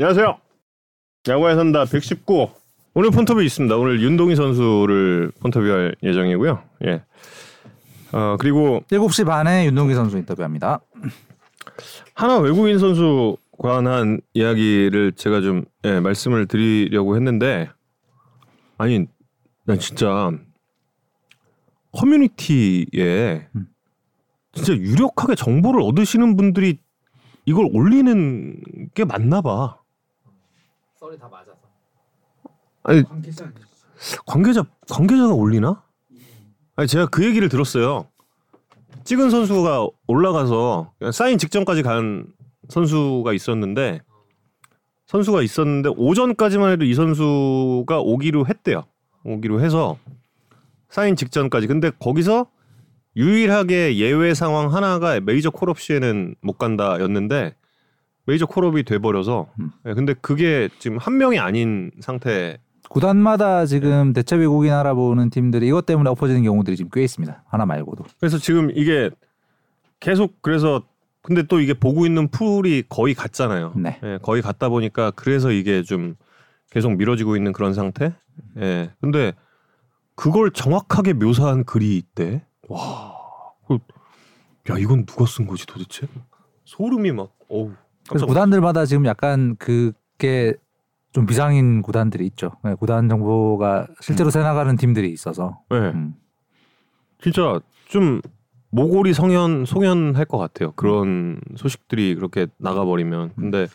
안녕하세요. 야구의 산다 119. 오늘 폰터뷰 있습니다. 오늘 윤동희 선수를 폰터뷰할 예정이고요. 예. 어, 그리고 7시 반에 윤동기 선수 인터뷰합니다. 하나 외국인 선수 관한 이야기를 제가 좀 예, 말씀을 드리려고 했는데 아니 난 진짜 커뮤니티에 음. 진짜 유력하게 정보를 얻으시는 분들이 이걸 올리는 게 맞나 봐. 썰이 다 맞아서. 아니 관계자 관계자가 올리나? 아니 제가 그 얘기를 들었어요. 찍은 선수가 올라가서 그냥 사인 직전까지 간 선수가 있었는데 선수가 있었는데 오전까지만 해도 이 선수가 오기로 했대요. 오기로 해서 사인 직전까지. 근데 거기서 유일하게 예외 상황 하나가 메이저 콜업 시에는 못 간다였는데 메이저 콜업이 돼버려서. 음. 예, 근데 그게 지금 한 명이 아닌 상태. 구단마다 지금 대체 외국인 알아보는 팀들이 이것 때문에 엎어지는 경우들이 지금 꽤 있습니다. 하나 말고도. 그래서 지금 이게 계속 그래서 근데 또 이게 보고 있는 풀이 거의 같잖아요. 네. 예, 거의 같다 보니까 그래서 이게 좀 계속 미뤄지고 있는 그런 상태. 예. 근데 그걸 정확하게 묘사한 글이 있대. 와. 그, 야 이건 누가 쓴 거지 도대체? 소름이 막. 어우. 그래서 깜짝 구단들마다 지금 약간 그게 좀 비상인 구단들이 있죠. 네, 구단 정보가 실제로 새 나가는 팀들이 있어서. 네. 음. 진짜 좀 모골이 성현 송현할 것 같아요. 그런 소식들이 그렇게 나가버리면. 근데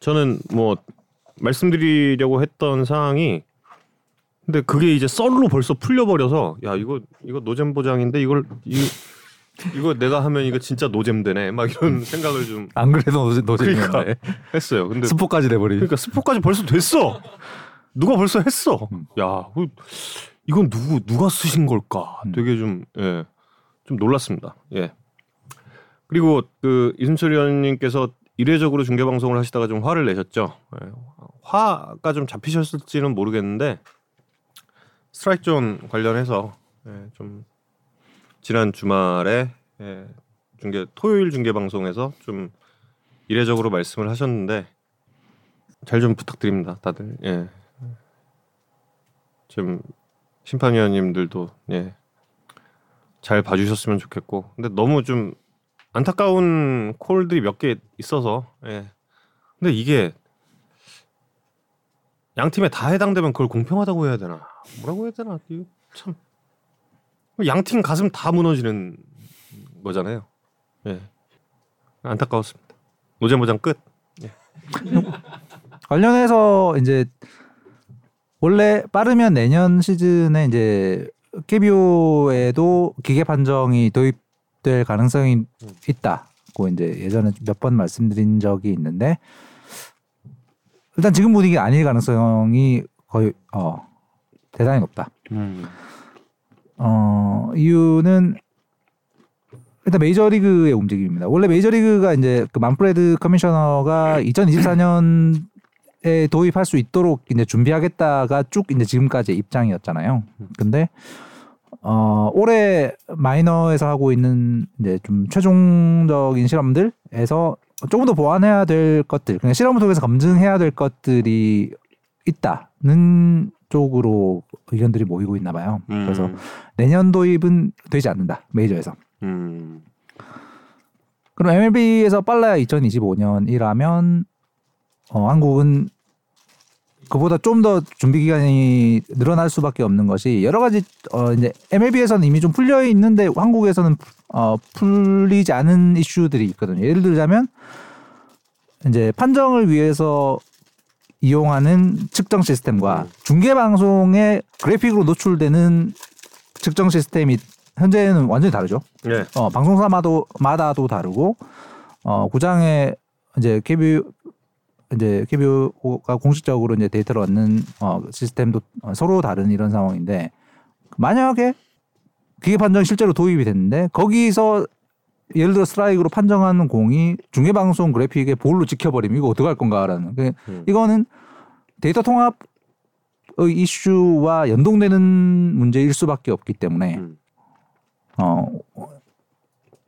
저는 뭐 말씀드리려고 했던 사항이 근데 그게 이제 썰로 벌써 풀려버려서 야 이거 이거 노잼 보장인데 이걸 이, 이거 내가 하면 이거 진짜 노잼 되네 막 이런 생각을 좀 안 그래도 노- 노잼이었네. 그러니까. 했어요. 근데 스포까지 돼버린. 그러니까 스포까지 벌써 됐어. 누가 벌써 했어. 음. 야, 그, 이건 누구 누가 쓰신 걸까? 음. 되게 좀 예. 좀 놀랐습니다. 예. 그리고 그 이순철 위원님께서 이례적으로 중계 방송을 하시다가 좀 화를 내셨죠. 예. 화가 좀 잡히셨을지는 모르겠는데 스트라이크 존 관련해서 예, 좀 지난 주말에 예, 중계 토요일 중계 방송에서 좀 이례적으로 말씀을 하셨는데 잘 좀 부탁드립니다, 다들. 예. 좀 심판위원님들도 예. 잘 봐주셨으면 좋겠고, 근데 너무 좀 안타까운 콜들이 몇 개 있어서, 예. 근데 이게 양 팀에 다 해당되면 그걸 공평하다고 해야 되나? 뭐라고 해야 되나? 참. 양팀 가슴 다 무너지는 거잖아요. 예. 안타까웠습니다. 노잼보장 끝. 관련해서 이제 원래 빠르면 내년 시즌에 이제 KBO에도 기계 판정이 도입될 가능성이 있다고 이제 예전에 몇 번 말씀드린 적이 있는데 일단 지금 분위기 아닐 가능성이 거의 어 대단히 높다. 어 이유는 일단 메이저리그의 움직임입니다. 원래 메이저리그가 이제 그 만프레드 커미셔너가 2024년에 도입할 수 있도록 이제 준비하겠다가 쭉 이제 지금까지 입장이었잖아요. 근데 어 올해 마이너에서 하고 있는 이제 좀 최종적인 실험들에서 조금 더 보완해야 될 것들, 그냥 실험을 통해서 검증해야 될 것들이 있다는 쪽으로 의견들이 모이고 있나 봐요. 그래서 내년 도입은 되지 않는다 메이저에서. 음. 그럼 MLB에서 빨라야 2025년이라면 어, 한국은 그보다 좀 더 준비 기간이 늘어날 수밖에 없는 것이 여러 가지 어 이제 MLB에서는 이미 좀 풀려 있는데 한국에서는 어 풀리지 않은 이슈들이 있거든요. 예를 들자면 이제 판정을 위해서 이용하는 측정 시스템과 중계 방송에 그래픽으로 노출되는 측정 시스템이 현재는 완전히 다르죠. 예. 어, 방송사마도 마다도 다르고 어, 구장에 이제 KBO 이제 KBO가 공식적으로 이제 데이터를 얻는 어, 시스템도 어, 서로 다른 이런 상황인데 만약에 기계 판정이 실제로 도입이 됐는데 거기서 예를 들어 스트라이크로 판정하는 공이 중계 방송 그래픽에 볼로 찍혀버리면 이거 어떡할 건가라는 그 음. 이거는 데이터 통합 의 이슈와 연동되는 문제일 수밖에 없기 때문에 음. 어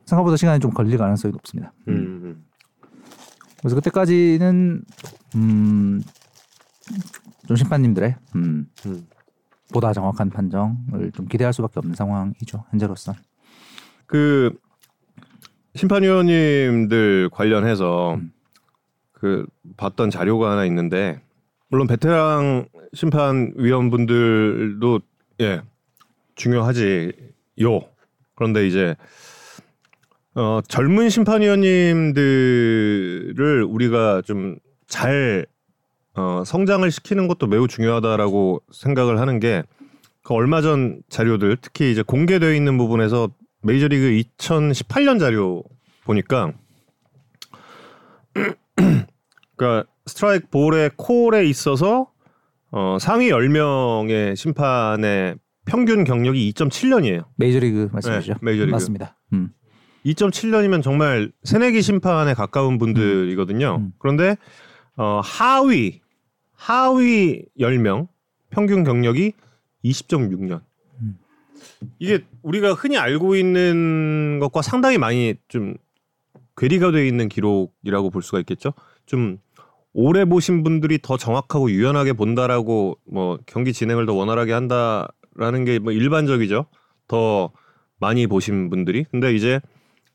생각보다 시간이 좀 걸릴 가능성이 높습니다. 음. 그래서 그때까지는 음, 좀 심판님들의 음, 음. 보다 정확한 판정을 좀 기대할 수밖에 없는 상황이죠 현재로선. 그 심판위원님들 관련해서 음. 그 봤던 자료가 하나 있는데 물론 베테랑 심판위원분들도 예 중요하지요. 그런데 이제 어 젊은 심판위원님들을 우리가 좀잘 어, 성장을 시키는 것도 매우 중요하다라고 생각을 하는 게 그 얼마 전 자료들 특히 이제 공개되어 있는 부분에서 메이저리그 2018년 자료 보니까 그러니까 스트라이크 볼의 콜에 있어서 어, 상위 10명의 심판의 평균 경력이 2.7년이에요. 메이저리그 말씀이시죠? 네, 메이저리그. 맞습니다. 음. 2.7년이면 정말 새내기 심판에 가까운 분들이거든요. 음. 그런데 어, 하위 하위 10명 평균 경력이 20.6년. 음. 이게 우리가 흔히 알고 있는 것과 상당히 많이 좀 괴리가 돼 있는 기록이라고 볼 수가 있겠죠. 좀 오래 보신 분들이 더 정확하고 유연하게 본다라고 뭐 경기 진행을 더 원활하게 한다라는 게 뭐 일반적이죠. 더 많이 보신 분들이. 근데 이제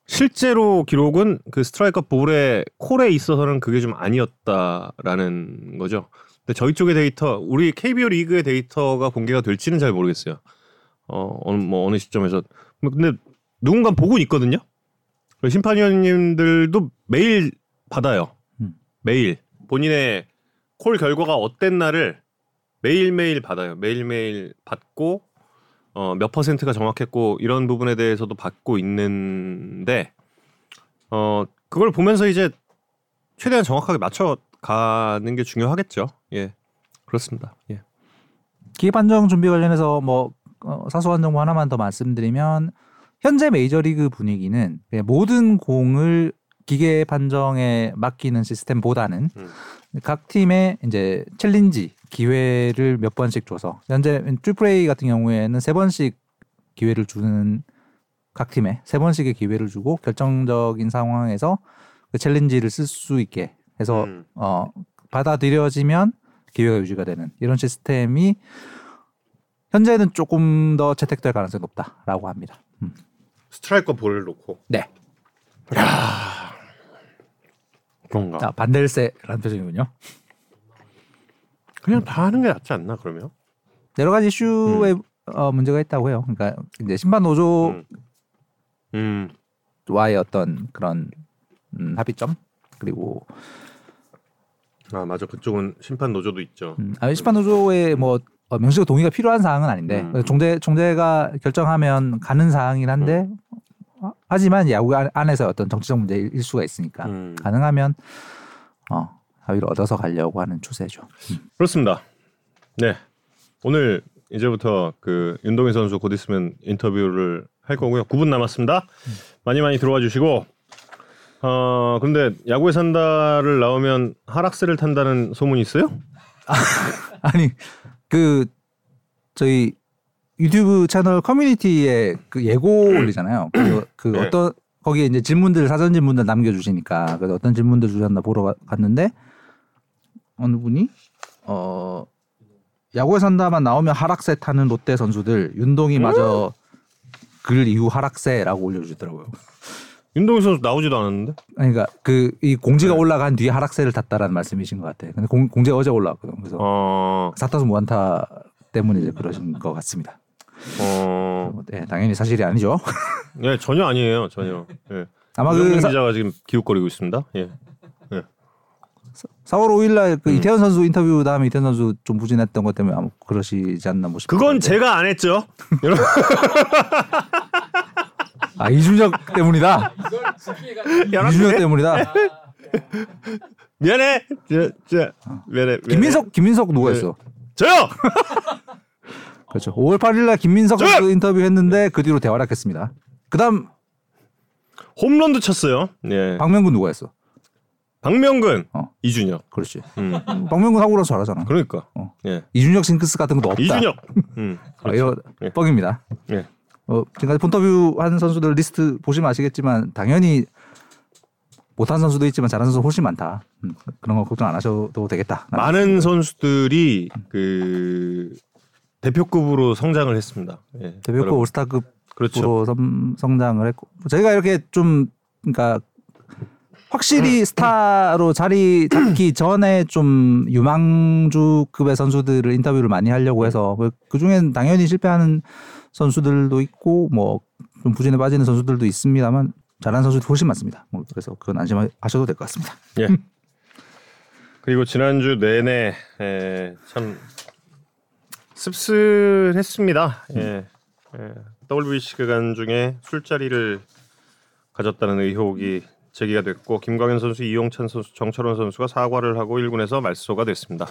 실제로 기록은 그 스트라이크 볼의 콜에 있어서는 그게 좀 아니었다라는 거죠. 근데 저희 쪽의 데이터, 우리 KBO 리그의 데이터가 공개가 될지는 잘 모르겠어요. 어, 어느 뭐 어느 시점에서 뭐 근데 누군가 보고는 있거든요. 그 심판위원님들도 매일 받아요. 음. 매일 본인의 콜 결과가 어땠나를 매일 매일 받아요. 매일 매일 받고 어, 몇 퍼센트가 정확했고 이런 부분에 대해서도 받고 있는데 어 그걸 보면서 이제 최대한 정확하게 맞춰 가는 게 중요하겠죠. 예. 그렇습니다. 예. 기계 판정 준비 관련해서 뭐 어, 사소한 정보 하나만 더 말씀드리면 현재 메이저리그 분위기는 그냥 모든 공을 기계 판정에 맡기는 시스템보다는 음. 각 팀의 이제 challenge 기회를 몇 번씩 줘서 현재 Triple A 같은 경우에는 세 번씩 기회를 주는 각 팀에 세 번씩의 기회를 주고 결정적인 상황에서 그 챌린지를 쓸 수 있게 해서 음. 어 받아들여지면 기회가 유지가 되는 이런 시스템이 현재는 조금 더 채택될 가능성이 높다라고 합니다. 음. 스트라이커 볼을 놓고 네. 그런가. 자, 반델세라는 표정이군요. 그냥 다 하는 게 낫지 않나 그러면? 여러 가지 이슈에 어, 문제가 있다고 해요. 그러니까 이제 심판 노조 와의 음. 음. 어떤 그런 음, 합의점 그리고 아 맞아 그쪽은 심판 노조도 있죠. 음, 아, 심판 노조의 뭐 어, 명시적 동의가 필요한 사항은 아닌데 음. 총재 총재가 결정하면 가는 사항이긴 한데 어, 하지만 야구 안- 안에서 어떤 정치적 문제일 수가 있으니까 음. 가능하면 어, 합의를 얻어서 가려고 하는 추세죠. 음. 그렇습니다. 네 오늘 이제부터 그 윤동희 선수 곧 있으면 인터뷰를 할 거고요. 9분 남았습니다. 많이 많이 들어와 주시고 어 근데 야구에 산다를 나오면 하락세를 탄다는 소문이 있어요? 아니 그 저희 유튜브 채널 커뮤니티에 그 예고 올리잖아요. 그, 그 네. 어떤 거기에 이제 질문들 사전 질문들 남겨주시니까 그래서 어떤 질문들 주셨나 보러 가- 갔는데 어느 분이 어 야구에 산다만 나오면 하락세 타는 롯데 선수들 윤동이 마저 글 이후 하락세라고 올려주더라고요. 윤동희 선수 나오지도 않았는데? 아니, 그러니까 그 이 공지가 네. 올라간 뒤에 하락세를 탔다라는 말씀이신 것 같아요. 근데 공, 공지가 어제 올라왔거든. 그래서 어, 사타수 무안타 때문에 이제 그러신 것 같습니다. 어, 네, 당연히 사실이 아니죠. 예 전혀 아니에요 전혀. 예. 아마 그 사, 기자가 지금 기웃거리고 있습니다. 예. 4월 5일날 음. 그 이태현 선수 인터뷰 다음에 이태현 선수 좀 부진했던 것 때문에 아마 그러시지 않나 뭐 싶어요. 그건 제가 안 했죠. 아 이준혁 때문이다. 이준혁 때문이다. 미안해. 저, 저, 미안해. 미안해. 김민석 김민석 누가 네. 했어? 저요. 그렇죠. 5월 8일 날 김민석 저요! 선수 인터뷰 했는데 그 뒤로 대활약했습니다. 그다음 홈런도 쳤어요. 예. 박명근 누가 했어? 박명근, 어. 이준혁. 그렇지. 음. 박명근 하고라서 잘하잖아. 그러니까. 어. 예. 이준혁 징크스 같은 것도 없다. 이준혁. 음. 아, 이거 예. 뻥입니다. 예. 어, 지금까지 본터뷰 한 선수들 리스트 보시면 아시겠지만 당연히 못한 선수도 있지만 잘하는 선수 훨씬 많다. 음, 그런 거 걱정 안 하셔도 되겠다. 많은 선수들이 그 대표급으로 성장을 했습니다. 예. 대표급 여러분. 올스타급으로 그렇죠. 섬- 성장을 했고 저희가 이렇게 좀 그러니까 음. 확실히 스타로 자리 잡기 전에 좀 유망주급의 선수들을 인터뷰를 많이 하려고 해서 그 중엔 당연히 실패하는 선수들도 있고 뭐 좀 부진에 빠지는 선수들도 있습니다만 잘하는 선수들이 훨씬 많습니다. 뭐 그래서 그건 안심하셔도 될 것 같습니다. 예. 그리고 지난주 내내 에, 참 씁쓸했습니다. 예. 예. WBC 기간 중에 술자리를 가졌다는 의혹이 제기가 됐고 김광현 선수, 이용찬 선수, 정철원 선수가 사과를 하고 1군에서 말소가 됐습니다.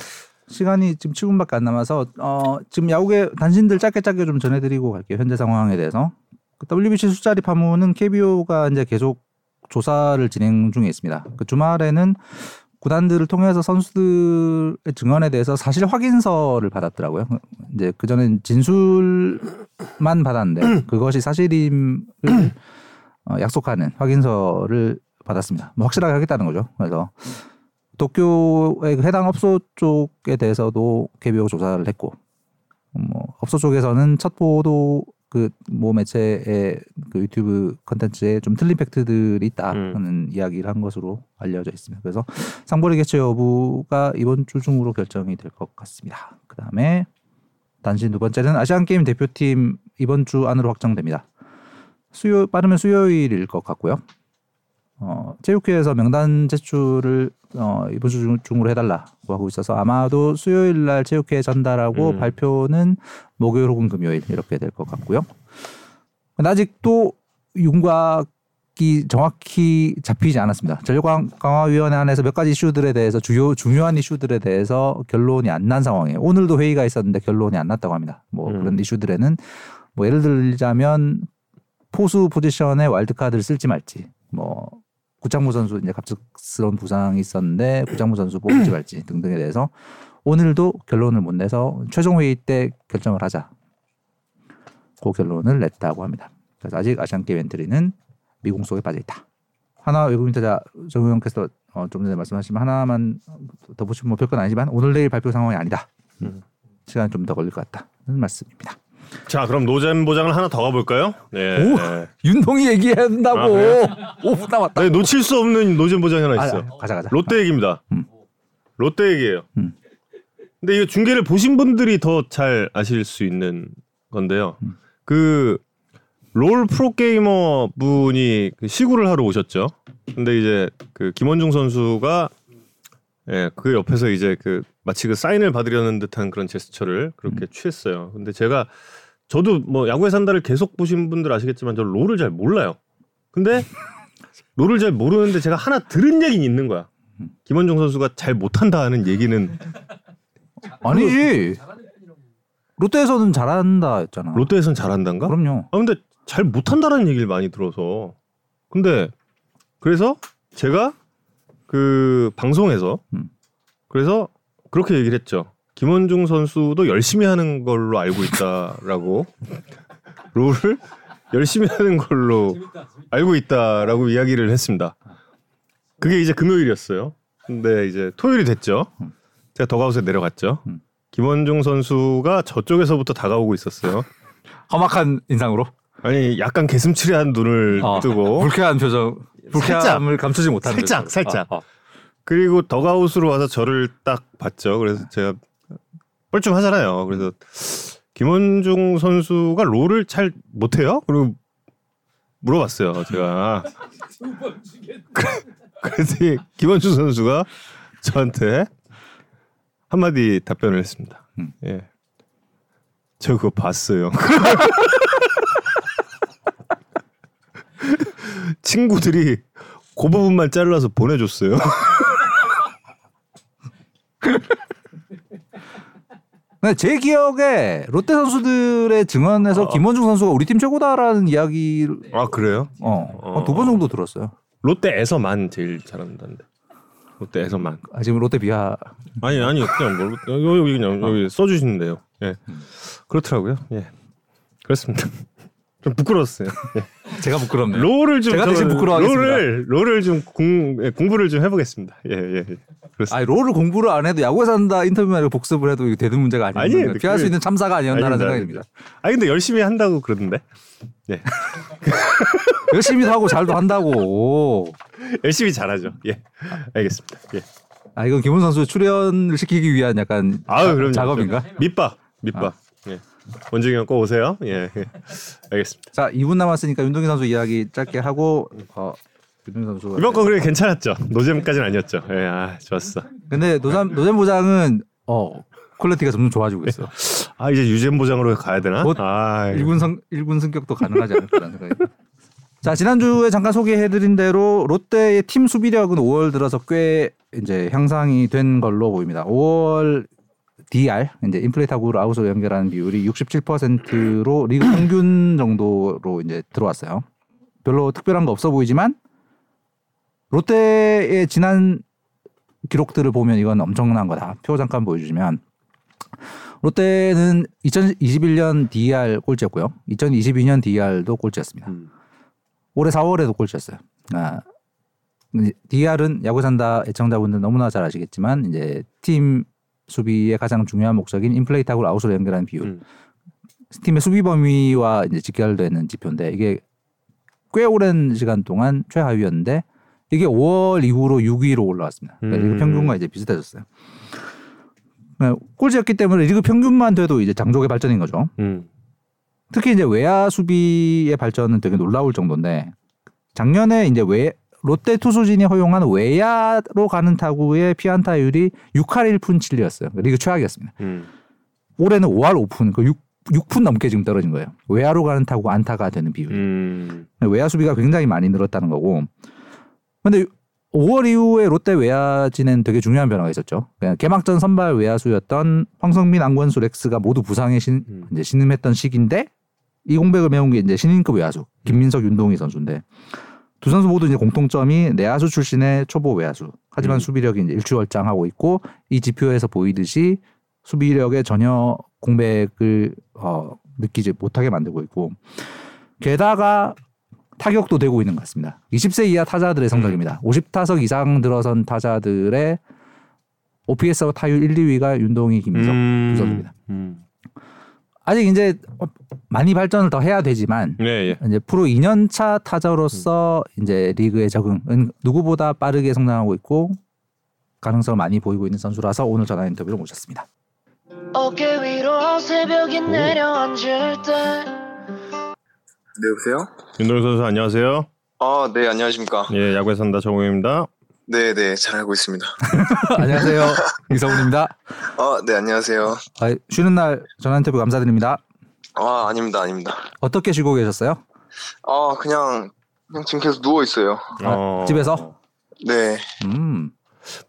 시간이 지금 7분밖에 안 남아서 어, 지금 야구의 단신들 짧게 짧게 좀 전해드리고 갈게요. 현재 상황에 대해서 그 WBC 술자리 파문은 KBO가 이제 계속 조사를 진행 중에 있습니다. 그 주말에는 구단들을 통해서 선수들의 증언에 대해서 사실 확인서를 받았더라고요. 이제 그 전엔 진술만 받았는데 그것이 사실임을 어, 약속하는 확인서를 받았습니다. 뭐 확실하게 하겠다는 거죠. 그래서 도쿄의 그 해당 업소 쪽에 대해서도 KBO 조사를 했고 뭐 업소 쪽에서는 첫 보도 그모 매체의 그 유튜브 컨텐츠에 좀 틀린 팩트들이 있다는 이야기를 한 것으로 알려져 있습니다. 그래서 상벌이 개최 여부가 이번 주 중으로 결정이 될 것 같습니다. 그 다음에 단신 두 번째는 아시안 게임 대표팀 이번 주 안으로 확정됩니다. 수요 빠르면 수요일일 것 같고요. 어, 체육회에서 명단 제출을 어, 이번 주 중- 중으로 해달라고 하고 있어서 아마도 수요일 날 체육회에 전달하고 음. 발표는 목요일 혹은 금요일 이렇게 될 것 같고요. 아직도 윤곽이 정확히 잡히지 않았습니다. 전력강화위원회 안에서 몇 가지 이슈들에 대해서 주요 중요한 이슈들에 대해서 결론이 안 난 상황이에요. 오늘도 회의가 있었는데 결론이 안 났다고 합니다. 뭐 음. 그런 이슈들에는 뭐 예를 들자면 포수 포지션에 와일드카드를 쓸지 말지 뭐 구창모 선수 이제 갑작스러운 부상이 있었는데 구창모 선수 뽑을지 말지 등등에 대해서 오늘도 결론을 못 내서 최종 회의 때 결정을 하자. 그 결론을 냈다고 합니다. 그래서 아직 아시안 게임 엔트리는 미궁 속에 빠져 있다. 한화 외국인 타자 정우영께서 어, 좀 전에 말씀하신 하나만 더 보시면 뭐 별건 아니지만 오늘 내일 발표 상황이 아니다. 음. 시간 좀 더 걸릴 것 같다는 말씀입니다. 자, 그럼 노잼 보장을 하나 더 가볼까요? 네. 오! 네. 윤동희 얘기한다고 아, 그래요? 5분 남았다. 네, 놓칠 수 없는 노잼 보장이 하나 아, 있어요. 아, 가자 가자. 롯데 얘기입니다. 음. 롯데 얘기예요. 음. 근데 이거 중계를 보신 분들이 더 잘 아실 수 있는 건데요. 음. 그롤 프로게이머 분이 그 시구를 하러 오셨죠. 근데 이제 그 김원중 선수가 예, 그 옆에서 이제 그 마치 그 사인을 받으려는 듯한 그런 제스처를 그렇게 취했어요. 근데 제가 저도 뭐 야구의 산다를 계속 보신 분들 아시겠지만 저 롤을 잘 몰라요. 근데 롤을 잘 모르는데 제가 하나 들은 얘기는 있는 거야. 김원중 선수가 잘 못한다 하는 얘기는 아니지. 롯데에서는 잘한다였잖아. 롯데에선 잘한단가? 그럼요. 아 근데 잘 못한다라는 얘기를 많이 들어서 근데 그래서 제가 그 방송에서 음. 그래서 그렇게 얘기를 했죠. 김원중 선수도 열심히 하는 걸로 알고 있다라고 롤을 열심히 하는 걸로 알고 있다라고 이야기를 했습니다. 그게 이제 금요일이었어요. 근데 이제 토요일이 됐죠. 제가 더가웃에 내려갔죠. 음. 김원중 선수가 저쪽에서부터 다가오고 있었어요. 험악한 인상으로 아니 약간 개슴츠레한 눈을 어. 뜨고 불쾌한 표정, 불쾌함을 감추지 못하는 살짝, 표정. 살짝. 어, 어. 그리고 더가웃으로 와서 저를 딱 봤죠. 그래서 제가 뻘쭘하잖아요. 그래서 김원중 선수가 롤을 잘 못해요? 그리고 물어봤어요. 제가 그- 그랬더니 김원중 선수가 저한테 한마디 답변을 했습니다. 음. 예. 저 그거 봤어요. 친구들이 그 부분만 잘라서 보내줬어요. 근데 제 기억에 롯데 선수들의 증언에서 어. 김원중 선수가 우리 팀 최고다라는 이야기를 아 그래요? 어, 두번 정도 들었어요. 롯데에서만 제일 잘한다는데. 롯데에서만. 아, 지금 롯데 비하 아니 아니 그냥 뭐 여기, 여기 그냥 여기 써주시는데요. 예. 그렇더라고요. 예. 그렇습니다. 좀 부끄러웠어요. 제가 부끄럽네요. 롤을 좀 제가 대신 부끄러워하겠습니다. 롤을 롤을 좀 공, 예, 공부를 좀 해보겠습니다. 예 예. 예. 그렇습니다. 아니 롤을 공부를 안 해도 야구에서 한다 인터뷰만 해도 복습을 해도 되는 문제가 아니에요. 아니에요. 피할 수 그게- 있는 참사가 아니었나라는 아닙니다, 생각입니다. 아니 근데 열심히 한다고 그러던데. 예. 열심히도 하고 잘도 한다고. 열심히 잘하죠. 예. 알겠습니다. 예. 아 이건 김훈 선수 출연을 시키기 위한 약간 아유 자- 그럼 작업인가? 밑밥 밑밥. 아. 예. 원중이 형 꼭 오세요. 예. 예. 알겠습니다. 자 2분 남았으니까 윤동희 선수 이야기 짧게 하고 어, 윤동희 선수 이번 거 그래 괜찮았죠. 노잼까지는 아니었죠. 예. 아 좋았어. 근데 노잼 노잼 보장은 어 quality가 점점 좋아지고 있어. 아 이제 유잼 보장으로 가야 되나? 곧아 1군 성 1군 승격도 가능하지 않을까라는 생각이. 자 지난주에 잠깐 소개해드린 대로 롯데의 팀 수비력은 5월 들어서 꽤 이제 향상이 된 걸로 보입니다. 5월 DER 이제 인플레이 타구 아웃으로 연결하는 비율이 67%로 리그 평균 정도로 이제 들어왔어요. 별로 특별한 거 없어 보이지만 롯데의 지난 기록들을 보면 이건 엄청난 거다. 표 잠깐 보여주시면 롯데는 2021년 DR 꼴찌였고요. 2022년 DR도 꼴찌였습니다. 음. 올해 4월에도 꼴찌였어요. 아, DR은 야구 산다 애청자분들 너무나 잘 아시겠지만 이제 팀 수비의 가장 중요한 목적인 인플레이 타구를 아웃으로 연결하는 비율. 음. 팀의 수비 범위와 이제 직결되는 지표인데 이게 꽤 오랜 시간 동안 최하위였는데 이게 5월 이후로 6위로 올라왔습니다. 그러니까 음. 리그 평균과 이제 비슷해졌어요. 그러니까 꼴찌였기 때문에 리그 평균만 돼도 이제 장족의 발전인 거죠. 음. 특히 이제 외야 수비의 발전은 되게 놀라울 정도인데 작년에 이제 외 롯데 투수진이 허용한 외야로 가는 타구의 피안타율이 6할 1푼 7리였어요. 리그 최악이었습니다. 음. 올해는 5할 5푼, 그 6, 6푼 넘게 지금 떨어진 거예요. 외야로 가는 타구 안타가 되는 비율. 음. 외야 수비가 굉장히 많이 늘었다는 거고. 근데 5월 이후에 롯데 외야진엔 되게 중요한 변화가 있었죠. 개막전 선발 외야수였던 황성민, 안권수, 렉스가 모두 부상에 신, 음. 이제 신음했던 시기인데 이 공백을 메운 게 이제 신인급 외야수 김민석, 윤동희 선수인데 두 선수 모두 이제 공통점이 내야수 출신의 초보 외야수. 하지만 음. 수비력이 이제 일취월장하고 있고 이 지표에서 보이듯이 수비력에 전혀 공백을 어, 느끼지 못하게 만들고 있고 게다가 타격도 되고 있는 것 같습니다. 20세 이하 타자들의 성적입니다. 50타석 이상 들어선 타자들의 OPS 타율 1, 2위가 윤동희, 김민석 음. 두 선수입니다. 음. 아직 이제 많이 발전을 더 해야 되지만 네, 예. 이제 프로 2년차 타자로서 이제 리그의 적응은 누구보다 빠르게 성장하고 있고 가능성을 많이 보이고 있는 선수라서 오늘 전화 인터뷰를 모셨습니다. 어깨 위로 새벽이 내려앉을 때 네, 여보세요? 윤동희 선수 안녕하세요. 아, 네, 안녕하십니까. 예, 야구에 산다 정우입니다. 네, 네, 잘 알고 있습니다. 안녕하세요. 이성훈입니다. 아, 네, 안녕하세요. 아, 쉬는 날 전화 인터뷰 감사드립니다. 아, 아닙니다, 아닙니다. 어떻게 쉬고 계셨어요? 아, 그냥, 그냥 지금 계속 누워 있어요. 아, 어, 집에서? 네. 음,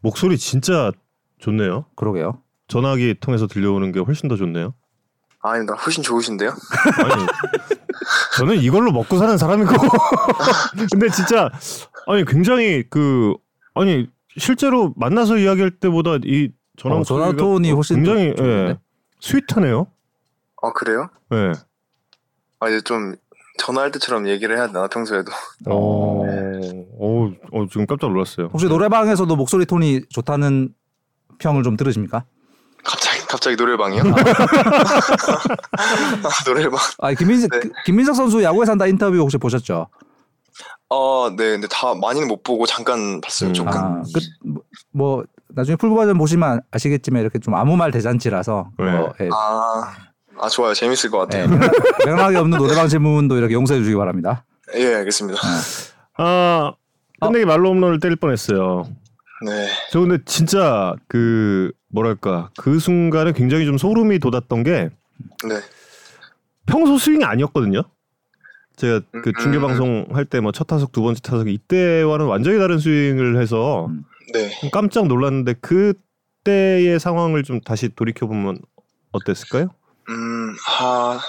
목소리 진짜 좋네요. 그러게요. 전화기 통해서 들려오는 게 훨씬 더 좋네요. 아, 아닙니다. 훨씬 좋으신데요? 아니, 저는 이걸로 먹고 사는 사람이고. 근데 진짜 아니 굉장히 그 아니 실제로 만나서 이야기할 때보다 이 전화 어, 전화 톤이 훨씬 굉장히? 예, 스윗하네요. 아, 그래요? 예. 아, 이제 좀 전화할 때처럼 얘기를 해야 되나, 평소에도. 어, 어, 어, 지금 깜짝 놀랐어요. 혹시 노래방에서도 목소리 톤이 좋다는 평을 좀 들으십니까? 갑자기, 갑자기 노래방이요? 아, 노래방. 아, 김민석 네. 그- 김민석 선수 야구에 산다 인터뷰 혹시 보셨죠? 아, 네, 근데 다 많이는 못 보고 잠깐 봤어요, 음. 조금. 아, 그, 뭐, 뭐 나중에 풀 버전 보시면 아시겠지만 이렇게 좀 아무 말 대잔치라서 네. 뭐, 예, 아, 아, 좋아요. 재밌을 것 예, 같아요. 맥락- 맥락이 없는 노래방 질문도 이렇게 용서해 주시기 바랍니다. 예, 알겠습니다. 아, 끝내기 말로 홈런을 때릴 뻔했어요. 네. 저 근데 진짜 그 뭐랄까 그 순간에 굉장히 좀 소름이 돋았던 게 네. 평소 스윙이 아니었거든요. 제가 그 음, 중계 방송 할 때 뭐 첫 타석 두 번째 타석 이때와는 완전히 다른 스윙을 해서 음. 네. 좀 깜짝 놀랐는데 그때의 상황을 좀 다시 돌이켜 보면 어땠을까요? 음, 하,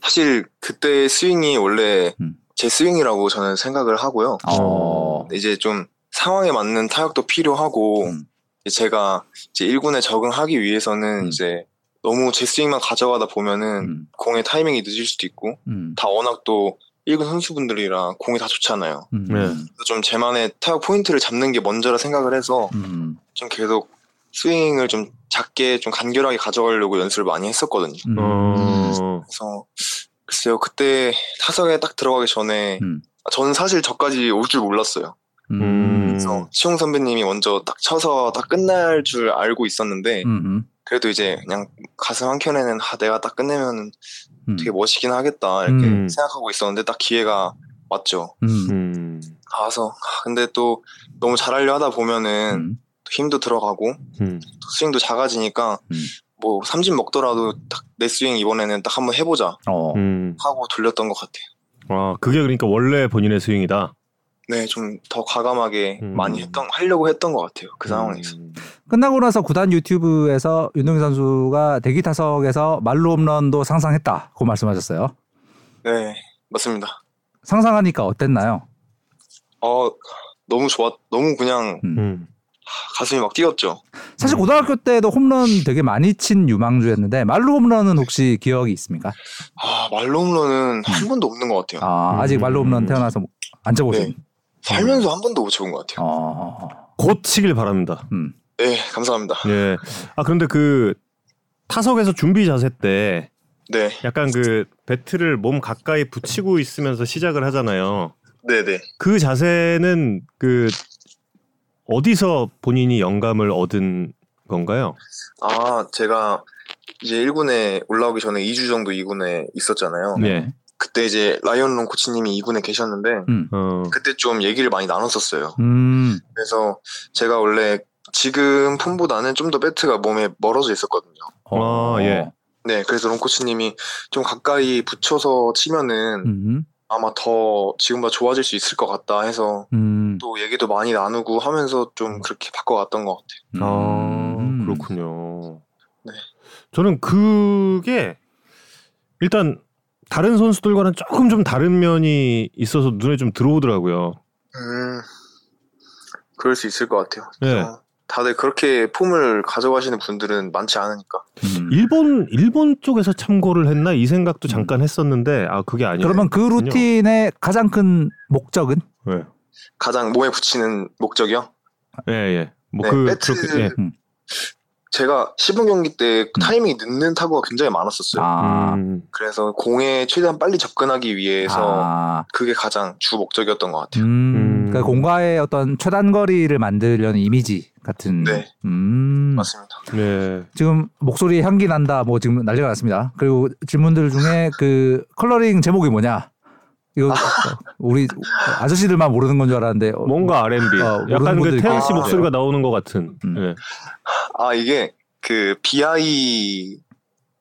사실 그때 스윙이 원래 음. 제 스윙이라고 저는 생각을 하고요. 어, 이제 좀 상황에 맞는 타격도 필요하고 음. 이제 제가 이제 1군에 적응하기 위해서는 음. 이제 너무 제 스윙만 가져가다 보면은 음. 공의 타이밍이 늦을 수도 있고 음. 다 워낙 또 1군 선수분들이라 공이 다 좋잖아요. 음. 네. 그래서 좀 제만의 타격 포인트를 잡는 게 먼저라 생각을 해서 음. 좀 계속 스윙을 좀 작게 좀 간결하게 가져가려고 연습을 많이 했었거든요. 음. 어. 그래서 글쎄요 그때 타석에 딱 들어가기 전에 음. 아, 저는 사실 저까지 올 줄 몰랐어요. 음. 그래서 시용 선배님이 먼저 딱 쳐서 딱 끝날 줄 알고 있었는데 음. 그래도 이제 그냥 가슴 한 켠에는 아, 내가 딱 끝내면 음. 되게 멋있긴 하겠다 이렇게 음. 생각하고 있었는데 딱 기회가 왔죠. 음. 음. 가서 아, 근데 또 너무 잘하려 하다 보면은 음. 또 힘도 들어가고 음. 또 스윙도 작아지니까 음. 뭐 삼진 먹더라도 딱 내 스윙 이번에는 딱 한번 해보자 어. 음. 하고 돌렸던 것 같아요. 아, 그게 그러니까 원래 본인의 스윙이다. 네, 좀 더 과감하게 음. 많이 했던 하려고 했던 것 같아요. 그 상황에서. 음. 끝나고 나서 구단 유튜브에서 윤동희 선수가 대기 타석에서 말로 홈런도 상상했다고 말씀하셨어요. 네, 맞습니다. 상상하니까 어땠나요? 어, 너무 좋았, 너무 그냥 음. 가슴이 막 뛰었죠. 사실 음. 고등학교 때도 홈런 되게 많이 친 유망주였는데 말로 홈런은 혹시 기억이 있습니까? 아, 말로 홈런은 한 번도 없는 것 같아요. 아, 아직 음. 말로 홈런 태어나서 안 쳐보신. 네. 살면서 한 번도 못 쳐본 것 같아요. 어. 곧 치길 바랍니다. 음. 네, 감사합니다. 예. 아 그런데 그 타석에서 준비 자세 때 네, 약간 그 배트를 몸 가까이 붙이고 있으면서 시작을 하잖아요. 네, 네. 그 자세는 그 어디서 본인이 영감을 얻은 건가요? 아, 제가 이제 1군에 올라오기 전에 2주 정도 2군에 있었잖아요. 네. 그때 이제 라이언론 코치님이 2군에 계셨는데 음. 어. 그때 좀 얘기를 많이 나눴었어요. 음. 그래서 제가 원래 지금 폼보다는 좀 더 배트가 몸에 멀어져 있었거든요. 어. 아, 예. 네, 그래서 론 코치님이 좀 가까이 붙여서 치면은 음. 아마 더 지금보다 좋아질 수 있을 것 같다 해서 음. 또 얘기도 많이 나누고 하면서 좀 그렇게 바꿔갔던 것 같아요. 아 음. 그렇군요. 네. 저는 그게 일단 다른 선수들과는 조금 좀 다른 면이 있어서 눈에 좀 들어오더라고요. 음, 그럴 수 있을 것 같아요. 네. 어, 다들 그렇게 폼을 가져가시는 분들은 많지 않으니까. 음. 일본 일본 쪽에서 참고를 했나 이 생각도 잠깐 했었는데 아 그게 아니에요. 그러면 그 루틴의 가장 큰 목적은? 예. 가장 몸에 붙이는 목적이요? 예, 예. 뭐 네, 그 배트 그렇게 예. 제가 시범 경기 때 음. 타이밍이 늦는 타구가 굉장히 많았었어요. 아. 음, 그래서 공에 최대한 빨리 접근하기 위해서 아. 그게 가장 주 목적이었던 것 같아요. 음. 음. 그러니까 공과의 어떤 최단거리를 만들려는 이미지 같은. 네. 음. 맞습니다. 네. 지금 목소리에 향기 난다. 뭐 지금 난리가 났습니다. 그리고 질문들 중에 그 컬러링 제목이 뭐냐? 이거 어, 우리 아저씨들만 모르는 건 줄 알았는데 어, 뭔가 R&B. 어, 약간 그 태연 씨. 목소리가 나오는 것 같은. 음. 예. 아 이게 그 비아이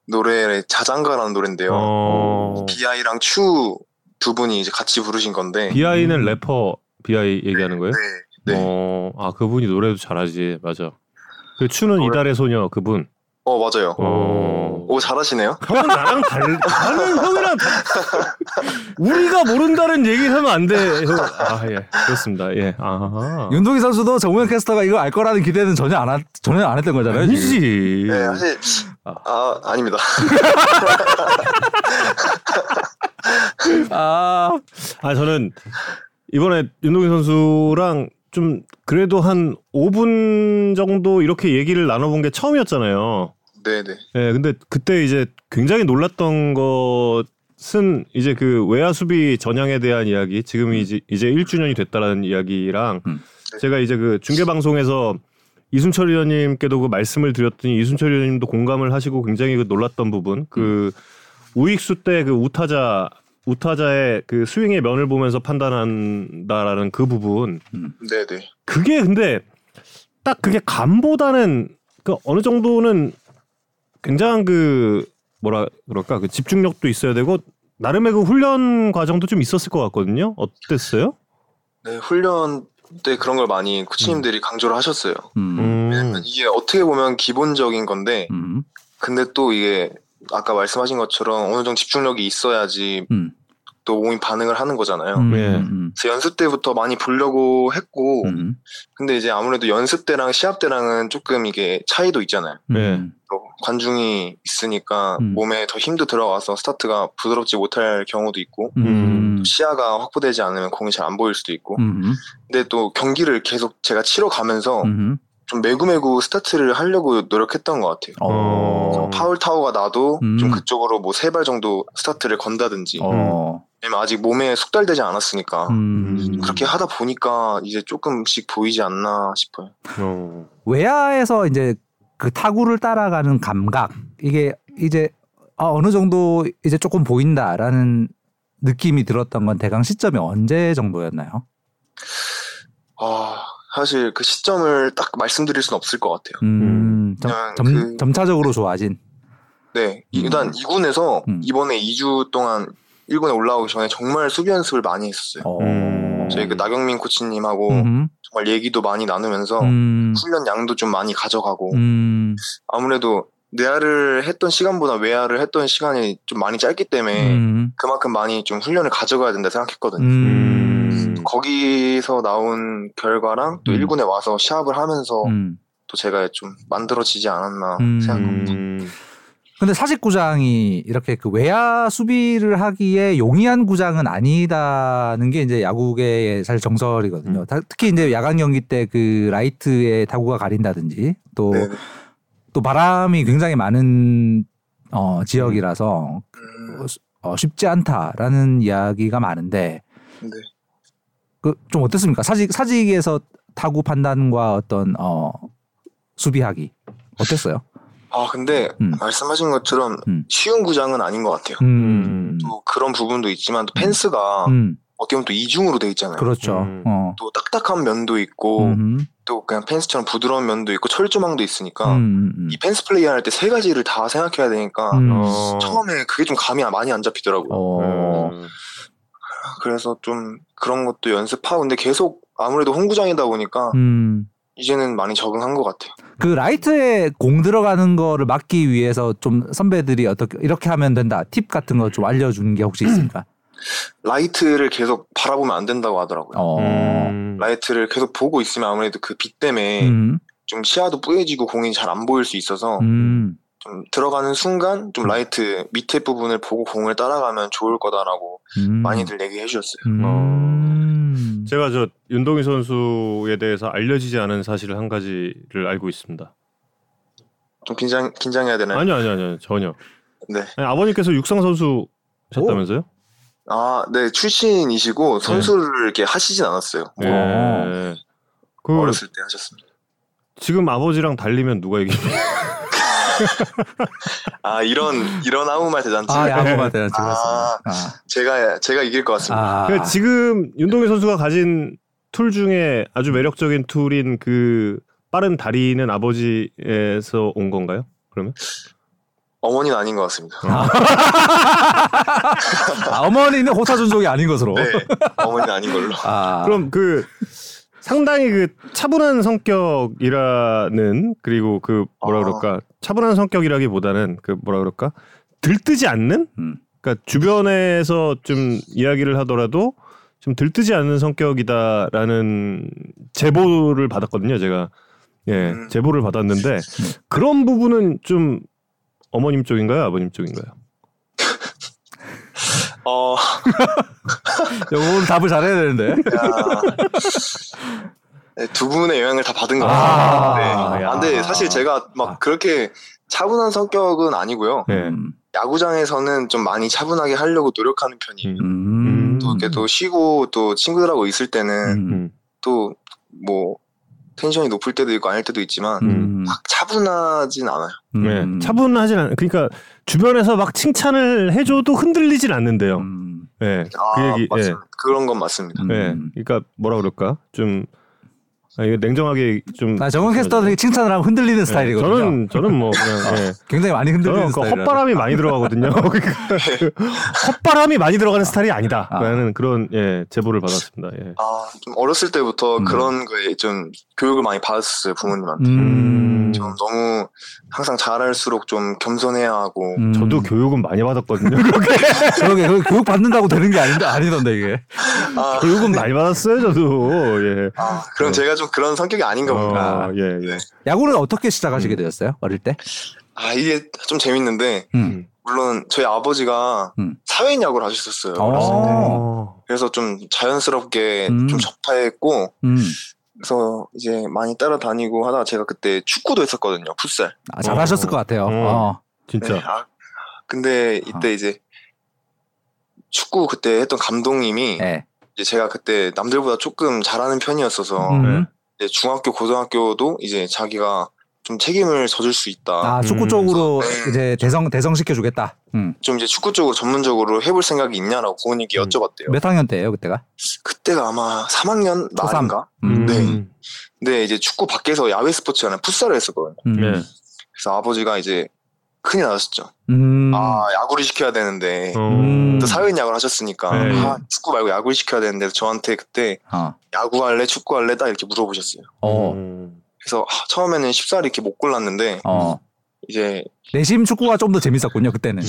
노래의 자장가라는 노래인데요. 어. 비아이랑 추 두 분이 이제 같이 부르신 건데. 비아이는 음. 래퍼 비아이 얘기하는 거예요? 네. 네. 어, 아 그분이 노래도 잘하지, 맞아. 그 추는 노래- 이달의 소녀 그분. 어 맞아요. 어. 오 잘하시네요. 형은 나랑 달, 나는 형이랑 다, 우리가 모른다는 얘기를 하면 안 돼. 형. 아 예, 그렇습니다. 예, 아. 윤동희 선수도 정우영 캐스터가 이거 알 거라는 기대는 전혀 안 하, 전혀 안 했던 거잖아요. 아니지. 네 사실 아. 아 아닙니다. 아, 아 저는 이번에 윤동희 선수랑 좀 그래도 한 5분 정도 이렇게 얘기를 나눠본 게 처음이었잖아요. 네네. 예, 근데 그때 이제 굉장히 놀랐던 것은 이제 그 외야 수비 전향에 대한 이야기, 지금 이제 이제 1주년이 됐다라는 이야기랑 음. 제가 이제 그 중계 방송에서 이순철 의원님께도 그 말씀을 드렸더니 이순철 의원님도 공감을 하시고 굉장히 그 놀랐던 부분, 그 우익수 때 그 우타자 우타자의 그 스윙의 면을 보면서 판단한다라는 그 부분, 네네. 그게 근데 딱 그게 감보다는 그 어느 정도는 굉장한 그 뭐라 그럴까 그 집중력도 있어야 되고 나름의 그 훈련 과정도 좀 있었을 것 같거든요. 어땠어요? 네 훈련 때 그런 걸 많이 코치님들이 강조를 하셨어요. 음, 음, 왜냐면 이게 어떻게 보면 기본적인 건데 음, 근데 또 이게 아까 말씀하신 것처럼 어느 정도 집중력이 있어야지 음, 또 몸이 반응을 하는 거잖아요. 음, 예. 음, 그래서 연습 때부터 많이 보려고 했고 음, 근데 이제 아무래도 연습 때랑 시합 때랑은 조금 이게 차이도 있잖아요. 음, 네. 또 관중이 있으니까 음. 몸에 더 힘도 들어가서 스타트가 부드럽지 못할 경우도 있고 음. 시야가 확보되지 않으면 공이 잘 안 보일 수도 있고 음. 근데 또 경기를 계속 제가 치러 가면서 음. 좀 매구매구 스타트를 하려고 노력했던 것 같아요. 어. 파울 타워가 나도 음. 좀 그쪽으로 뭐 세 발 정도 스타트를 건다든지 어. 왜냐면 아직 몸에 숙달되지 않았으니까 음. 그렇게 하다 보니까 이제 조금씩 보이지 않나 싶어요. 어. 외야에서 이제 그 타구를 따라가는 감각 이게 이제 아, 어느 정도 이제 조금 보인다라는 느낌이 들었던 건 대강 시점이 언제 정도였나요? 아 사실 그 시점을 딱 말씀드릴 수는 없을 것 같아요. 음, 점, 그냥 점, 그- 점차적으로 좋아진. 네 일단 음. 2군에서 음. 이번에 2주 동안 1군에 올라오기 전에 정말 수비 연습을 많이 했었어요. 어. 음. 저희 그 나경민 코치님하고 음, 정말 얘기도 많이 나누면서 음, 훈련 양도 좀 많이 가져가고 음, 아무래도 내야를 했던 시간보다 외야를 했던 시간이 좀 많이 짧기 때문에 음, 그만큼 많이 좀 훈련을 가져가야 된다 생각했거든요. 음, 거기서 나온 결과랑 또 음. 1군에 와서 시합을 하면서 음. 또 제가 좀 만들어지지 않았나 음. 생각합니다. 음. 근데 사직 구장이 이렇게 그 외야 수비를 하기에 용이한 구장은 아니다는 게 이제 야구계의 사실 정설이거든요. 음. 다- 특히 이제 야간 경기 때 그 라이트에 타구가 가린다든지 또 네. 또 바람이 굉장히 많은 어, 지역이라서 음, 어, 쉽지 않다라는 이야기가 많은데 네. 그 좀 어떻습니까? 사직 사직에서 타구 판단과 어떤 어, 수비하기 어땠어요? 아 근데 음. 말씀하신 것처럼 음. 쉬운 구장은 아닌 것 같아요. 음, 또 그런 부분도 있지만 또 펜스가 음, 어떻게 보면 또 이중으로 돼 있잖아요. 그렇죠. 음. 어. 또 딱딱한 면도 있고 음, 또 그냥 펜스처럼 부드러운 면도 있고 철조망도 있으니까 음, 음, 이 펜스 플레이 할 때 세 가지를 다 생각해야 되니까 음. 어. 처음에 그게 좀 감이 많이 안 잡히더라고요. 어. 음. 그래서 좀 그런 것도 연습하고 근데 계속 아무래도 홈구장이다 보니까 음. 이제는 많이 적응한 것 같아요. 그 라이트에 공 들어가는 거를 막기 위해서 좀 선배들이 어떻게 이렇게 하면 된다 팁 같은 거 좀 알려주는 게 혹시 있습니까? 라이트를 계속 바라보면 안 된다고 하더라고요. 어. 음. 라이트를 계속 보고 있으면 아무래도 그 빛 때문에 음. 좀 시야도 뿌얘지고 공이 잘 안 보일 수 있어서 음. 좀 들어가는 순간 좀 라이트 밑에 부분을 보고 공을 따라가면 좋을 거다라고 음. 많이들 얘기해 주셨어요. 음. 제가 저 윤동희 선수에 대해서 알려지지 않은 사실을 한 가지를 알고 있습니다. 좀 긴장 긴장해야 되나요? 아니요, 아니요, 아니요, 전혀. 네. 아니, 아버님께서 육상 선수셨다면서요? 아, 네 출신이시고 선수를 이렇게 하시진 않았어요. 예. 어. 그 어렸을 때 하셨습니다. 지금 아버지랑 달리면 누가 이기? 아 이런 이런 아무 말 대잔치. 아, 야구가 돼요. 지금. 아. 아. 제가 제가 이길 것 같습니다. 아. 그러니까 지금 윤동희 선수가 가진 tool 중에 아주 매력적인 tool인 그 빠른 다리는 아버지에서 온 건가요? 그러면? 어머니는 아닌 것 같습니다. 아, 어머니는 호타준족이 아닌 것으로. 네, 어머니는 아닌 걸로. 아. 그럼 그 상당히 그 차분한 성격이라는 그리고 그 뭐라 아. 그럴까 차분한 성격이라기보다는 그 뭐라 그럴까? 들뜨지 않는? 음. 그러니까 주변에서 좀 이야기를 하더라도 좀 들뜨지 않는 성격이다라는 제보를 받았거든요 제가. 예 음. 제보를 받았는데 그런 부분은 좀 어머님 쪽인가요 아버님 쪽인가요? 어, 오늘 답을 잘해야 되는데. 야. 네, 두 분의 영향을 다 받은 것 아, 같아요. 네. 야. 아, 근데 사실 제가 막 아. 그렇게 차분한 성격은 아니고요. 예 음. 야구장에서는 좀 많이 차분하게 하려고 노력하는 편이에요. 음. 음. 또 이렇게 또 쉬고 또 친구들하고 있을 때는 음. 음. 또뭐 텐션이 높을 때도 있고 아닐 때도 있지만 음. 막 차분하진 않아요. 네, 음. 차분하진 않. 그러니까 주변에서 막 칭찬을 해줘도 흔들리진 않는데요. 음. 예, 아, 그 얘기. 예, 맞습니다. 그런 건 맞습니다. 음. 예. 그러니까 뭐라 그럴까 좀 아, 이거 냉정하게 좀. 아, 정원 캐스터들이 칭찬을 하면 흔들리는 예, 스타일이거든요. 저는 저는 뭐 그냥 예. 굉장히 많이 흔들리는 저는 그 스타일. 헛바람이 많이 들어가거든요. 그러니까 그 헛바람이 많이 들어가는 스타일이 아니다라는 그런 예 제보를 받았습니다. 예. 아, 좀 어렸을 때부터 음. 그런 거에 좀 교육을 많이 받았어요, 부모님한테. 음. 좀 너무 항상 잘할수록 좀 겸손해야 하고. 음. 저도 교육은 많이 받았거든요. 그러게 그 교육 받는다고 되는 게 아닌데 아니던데 이게. 아, 교육은 많이 받았어요, 저도. 예. 아, 그럼 어. 제가 좀 그런 성격이 아닌가 봅니다. 어, 예, 예. 야구는 어떻게 시작하시게 되었어요? 어릴 때? 아 이게 좀 재밌는데 음. 물론 저희 아버지가 음. 사회인 야구를 하셨었어요. 어. 그래서 좀 자연스럽게 음. 좀 접하했고 음. 그래서 이제 많이 따라다니고 하다가 제가 그때 축구도 했었거든요. 풋살. 아, 잘하셨을 어. 것 같아요. 어. 어. 진짜. 네, 아, 근데 이때 어. 이제 축구 그때 했던 감독님이 예. 이제 제가 그때 남들보다 조금 잘하는 편이었어서 음. 이제 중학교 고등학교도 이제 자기가 좀 책임을 져줄 수 있다. 아 축구 음. 쪽으로 네. 이제 대성 대성 시켜주겠다. 음. 좀 이제 축구 쪽으로 전문적으로 해볼 생각이 있냐라고 부모님께 음. 여쭤봤대요. 몇 학년 때예요 그때가? 그때가 아마 3학년 초삼. 말인가? 음. 네. 근데 이제 축구 밖에서 야외 스포츠라는 풋살을 했었거든요. 음. 네. 그래서 아버지가 이제 큰일 나셨죠. 음. 아 야구를 시켜야 되는데 어. 음. 또 사회인 야구를 하셨으니까 네. 아, 축구 말고 야구를 시켜야 되는데 저한테 그때 어. 야구 할래 축구 할래 딱 이렇게 물어보셨어요. 어. 음. 그래서 아, 처음에는 쉽사리 이렇게 못 골랐는데 어. 이제 내심 축구가 좀 더 재밌었군요 그때는.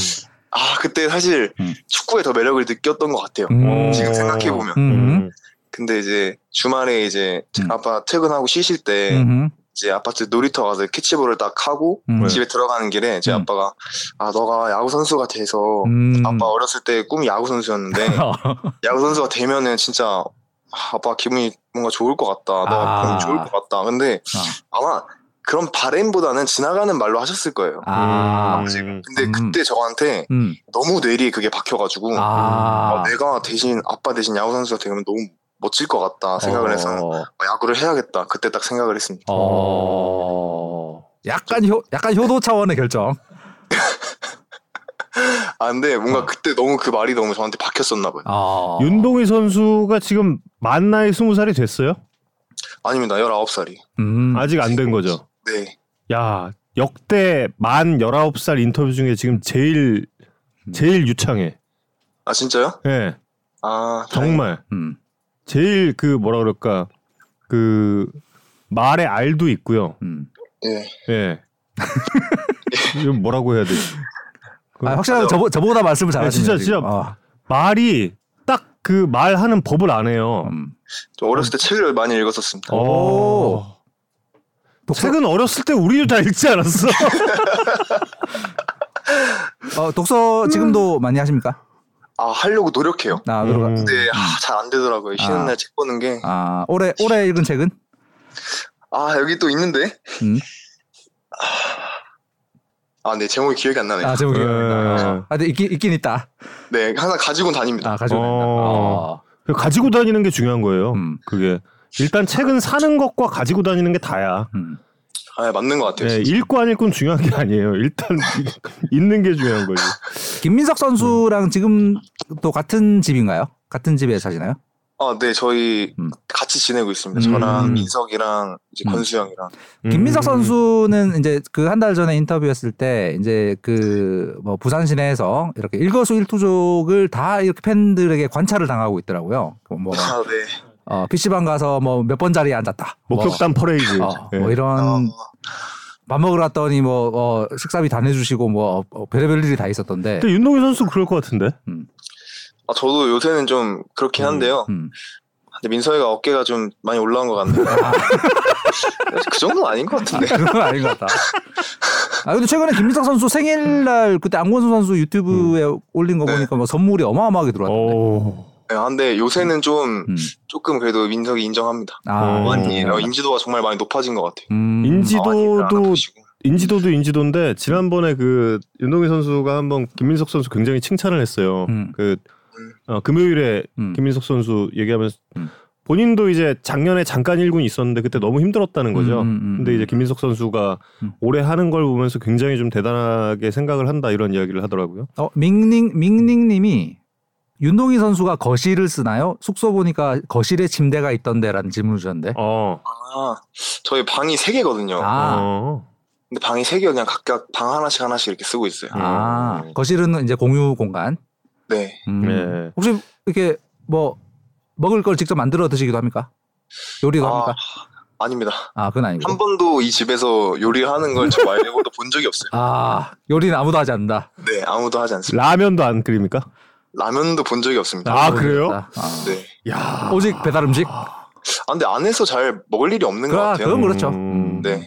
아 그때 사실 음. 축구에 더 매력을 느꼈던 것 같아요. 음. 지금 생각해 보면. 음. 근데 이제 주말에 이제 음. 아빠 퇴근하고 쉬실 때 음. 이제 아파트 놀이터 가서 캐치볼을 딱 하고 음. 집에 들어가는 길에 제 음. 아빠가 아 너가 야구 선수가 돼서 음. 아빠 어렸을 때 꿈이 야구 선수였는데 야구 선수가 되면은 진짜 아, 아빠 기분이 뭔가 좋을 것 같다. 너가 아. 좋을 것 같다. 근데 아마 그런 바램보다는 지나가는 말로 하셨을 거예요. 아. 음. 근데 음. 그때 저한테 음. 너무 뇌리에 그게 박혀가지고 아. 아, 내가 대신 아빠 대신 야구 선수가 되면 너무 멋질 것 같다 생각을 해서 어. 아, 야구를 해야겠다. 그때 딱 생각을 했습니다. 어. 약간 효 약간 효도 차원의 결정. 아 근데 뭔가 어. 그때 너무 그 말이 너무 저한테 박혔었나 봐요. 어. 윤동희 선수가 지금 만 나이 스무 살이 됐어요? 아닙니다. 19살이. 음. 아직 안 된 거죠. 네. 야 역대 만 열아홉 살 인터뷰 중에 지금 제일 제일 유창해. 아 진짜요? 예, 아 정말 음. 제일 그 뭐라 그럴까 그 말에 알도 있고요. 음. 네. 예. 이거 뭐라고 해야 되지? 그 아, 확실하게 저, 저보다 말씀을 네, 잘하시네요. 진짜, 지금. 진짜. 어. 말이 딱 그 말하는 법을 안 해요. 음. 저 어렸을 때 책을 많이 읽었었습니다. 오. 독서, 책은 어렸을 때 우리도 다 읽지 않았어. 어, 독서 지금도 많이 하십니까? 아 하려고 노력해요. 나 들어가. 음. 근데 아, 잘안 되더라고요. 쉬는 아. 날책 보는 게. 아 올해 올해 읽은 책은? 아 여기 또 있는데. 음. 아, 네 제목이 기억이 안 나네요. 아 제목이. 예. 아, 근데 있긴 있긴 있다. 네 항상 가지고 다닙니다. 아 가지고. 어. 어. 가지고 다니는 게 중요한 거예요. 음. 그게 일단 책은 사는 것과 가지고 다니는 게 다야. 음. 아 맞는 것 같아요. 예, 진짜. 읽고 안 읽고는 중요한 게 아니에요. 일단 읽는 게 중요한 거지. 김민석 선수랑 지금 또 같은 집인가요? 같은 집에 사시나요? 아, 네 저희 음. 같이 지내고 있습니다. 음. 저랑 민석이랑 이제 음. 권수 형이랑. 김민석 음. 선수는 이제 그 한 달 전에 인터뷰했을 때 이제 그 뭐 부산 시내에서 이렇게 일거수일투족을 다 이렇게 팬들에게 관찰을 당하고 있더라고요. 그뭐 아, 네. 어, PC방 가서 뭐 몇 번 자리에 앉았다. 목격담 퍼레이드. 뭐, 어, 예. 뭐 이런 아, 밥 먹으러 갔더니 뭐 어, 식사비 다 내주시고 뭐 어, 별의별 일이 다 있었던데. 근데 윤동희 선수 그럴 것 같은데. 아, 저도 요새는 좀 그렇긴 한데요. 음. 근데 민서이가 어깨가 좀 많이 올라온 것 같네요. 그 정도는 아닌 것 같은데. 그건 아닌 것 같다. 아 근데 최근에 김민석 선수 생일날 그때 안권수 선수 유튜브에 올린 거 네. 보니까 뭐 선물이 어마어마하게 들어왔던데. 오. 네, 아, 근데 요새는 좀 음. 조금 그래도 민석이 인정합니다. 아, 어. 많이 음. 어, 인지도가 정말 많이 높아진 것 같아요. 음. 많이 인지도도 알아보시고. 인지도도 인지도인데 지난번에 그 윤동희 선수가 한번 김민석 선수 굉장히 칭찬을 했어요. 음. 그 어, 금요일에 음. 김민석 선수 얘기하면서 음. 본인도 이제 작년에 잠깐 1군 있었는데 그때 너무 힘들었다는 거죠. 음, 음, 음, 근데 이제 음. 김민석 선수가 음. 올해 하는 걸 보면서 굉장히 좀 대단하게 생각을 한다 이런 이야기를 하더라고요. 어, 밍닝 밍닝 님이 윤동희 선수가 거실을 쓰나요? 숙소 보니까 거실에 침대가 있던데라는 질문을 주셨는데. 어. 아, 저희 방이 세 개거든요. 아. 어. 근데 방이 세 개 그냥 각각 방 하나씩 하나씩 이렇게 쓰고 있어요. 아, 음. 거실은 이제 공유 공간. 네. 음. 네. 혹시 이렇게 뭐 먹을 걸 직접 만들어 드시기도 합니까? 요리도 아, 합니까? 아닙니다. 아, 그건 아니고. 한 번도 이 집에서 요리하는 걸 저 말고도 본 적이 없어요. 아, 요리는 아무도 하지 않는다. 네, 아무도 하지 않습니다. 라면도 안 끓입니까? 라면도 본 적이 없습니다. 아, 그래요? 아. 네. 야. 오직 배달 음식? 아, 근데 안에서 잘 먹을 일이 없는 것 그, 같아요. 그건 그렇죠. 음. 네.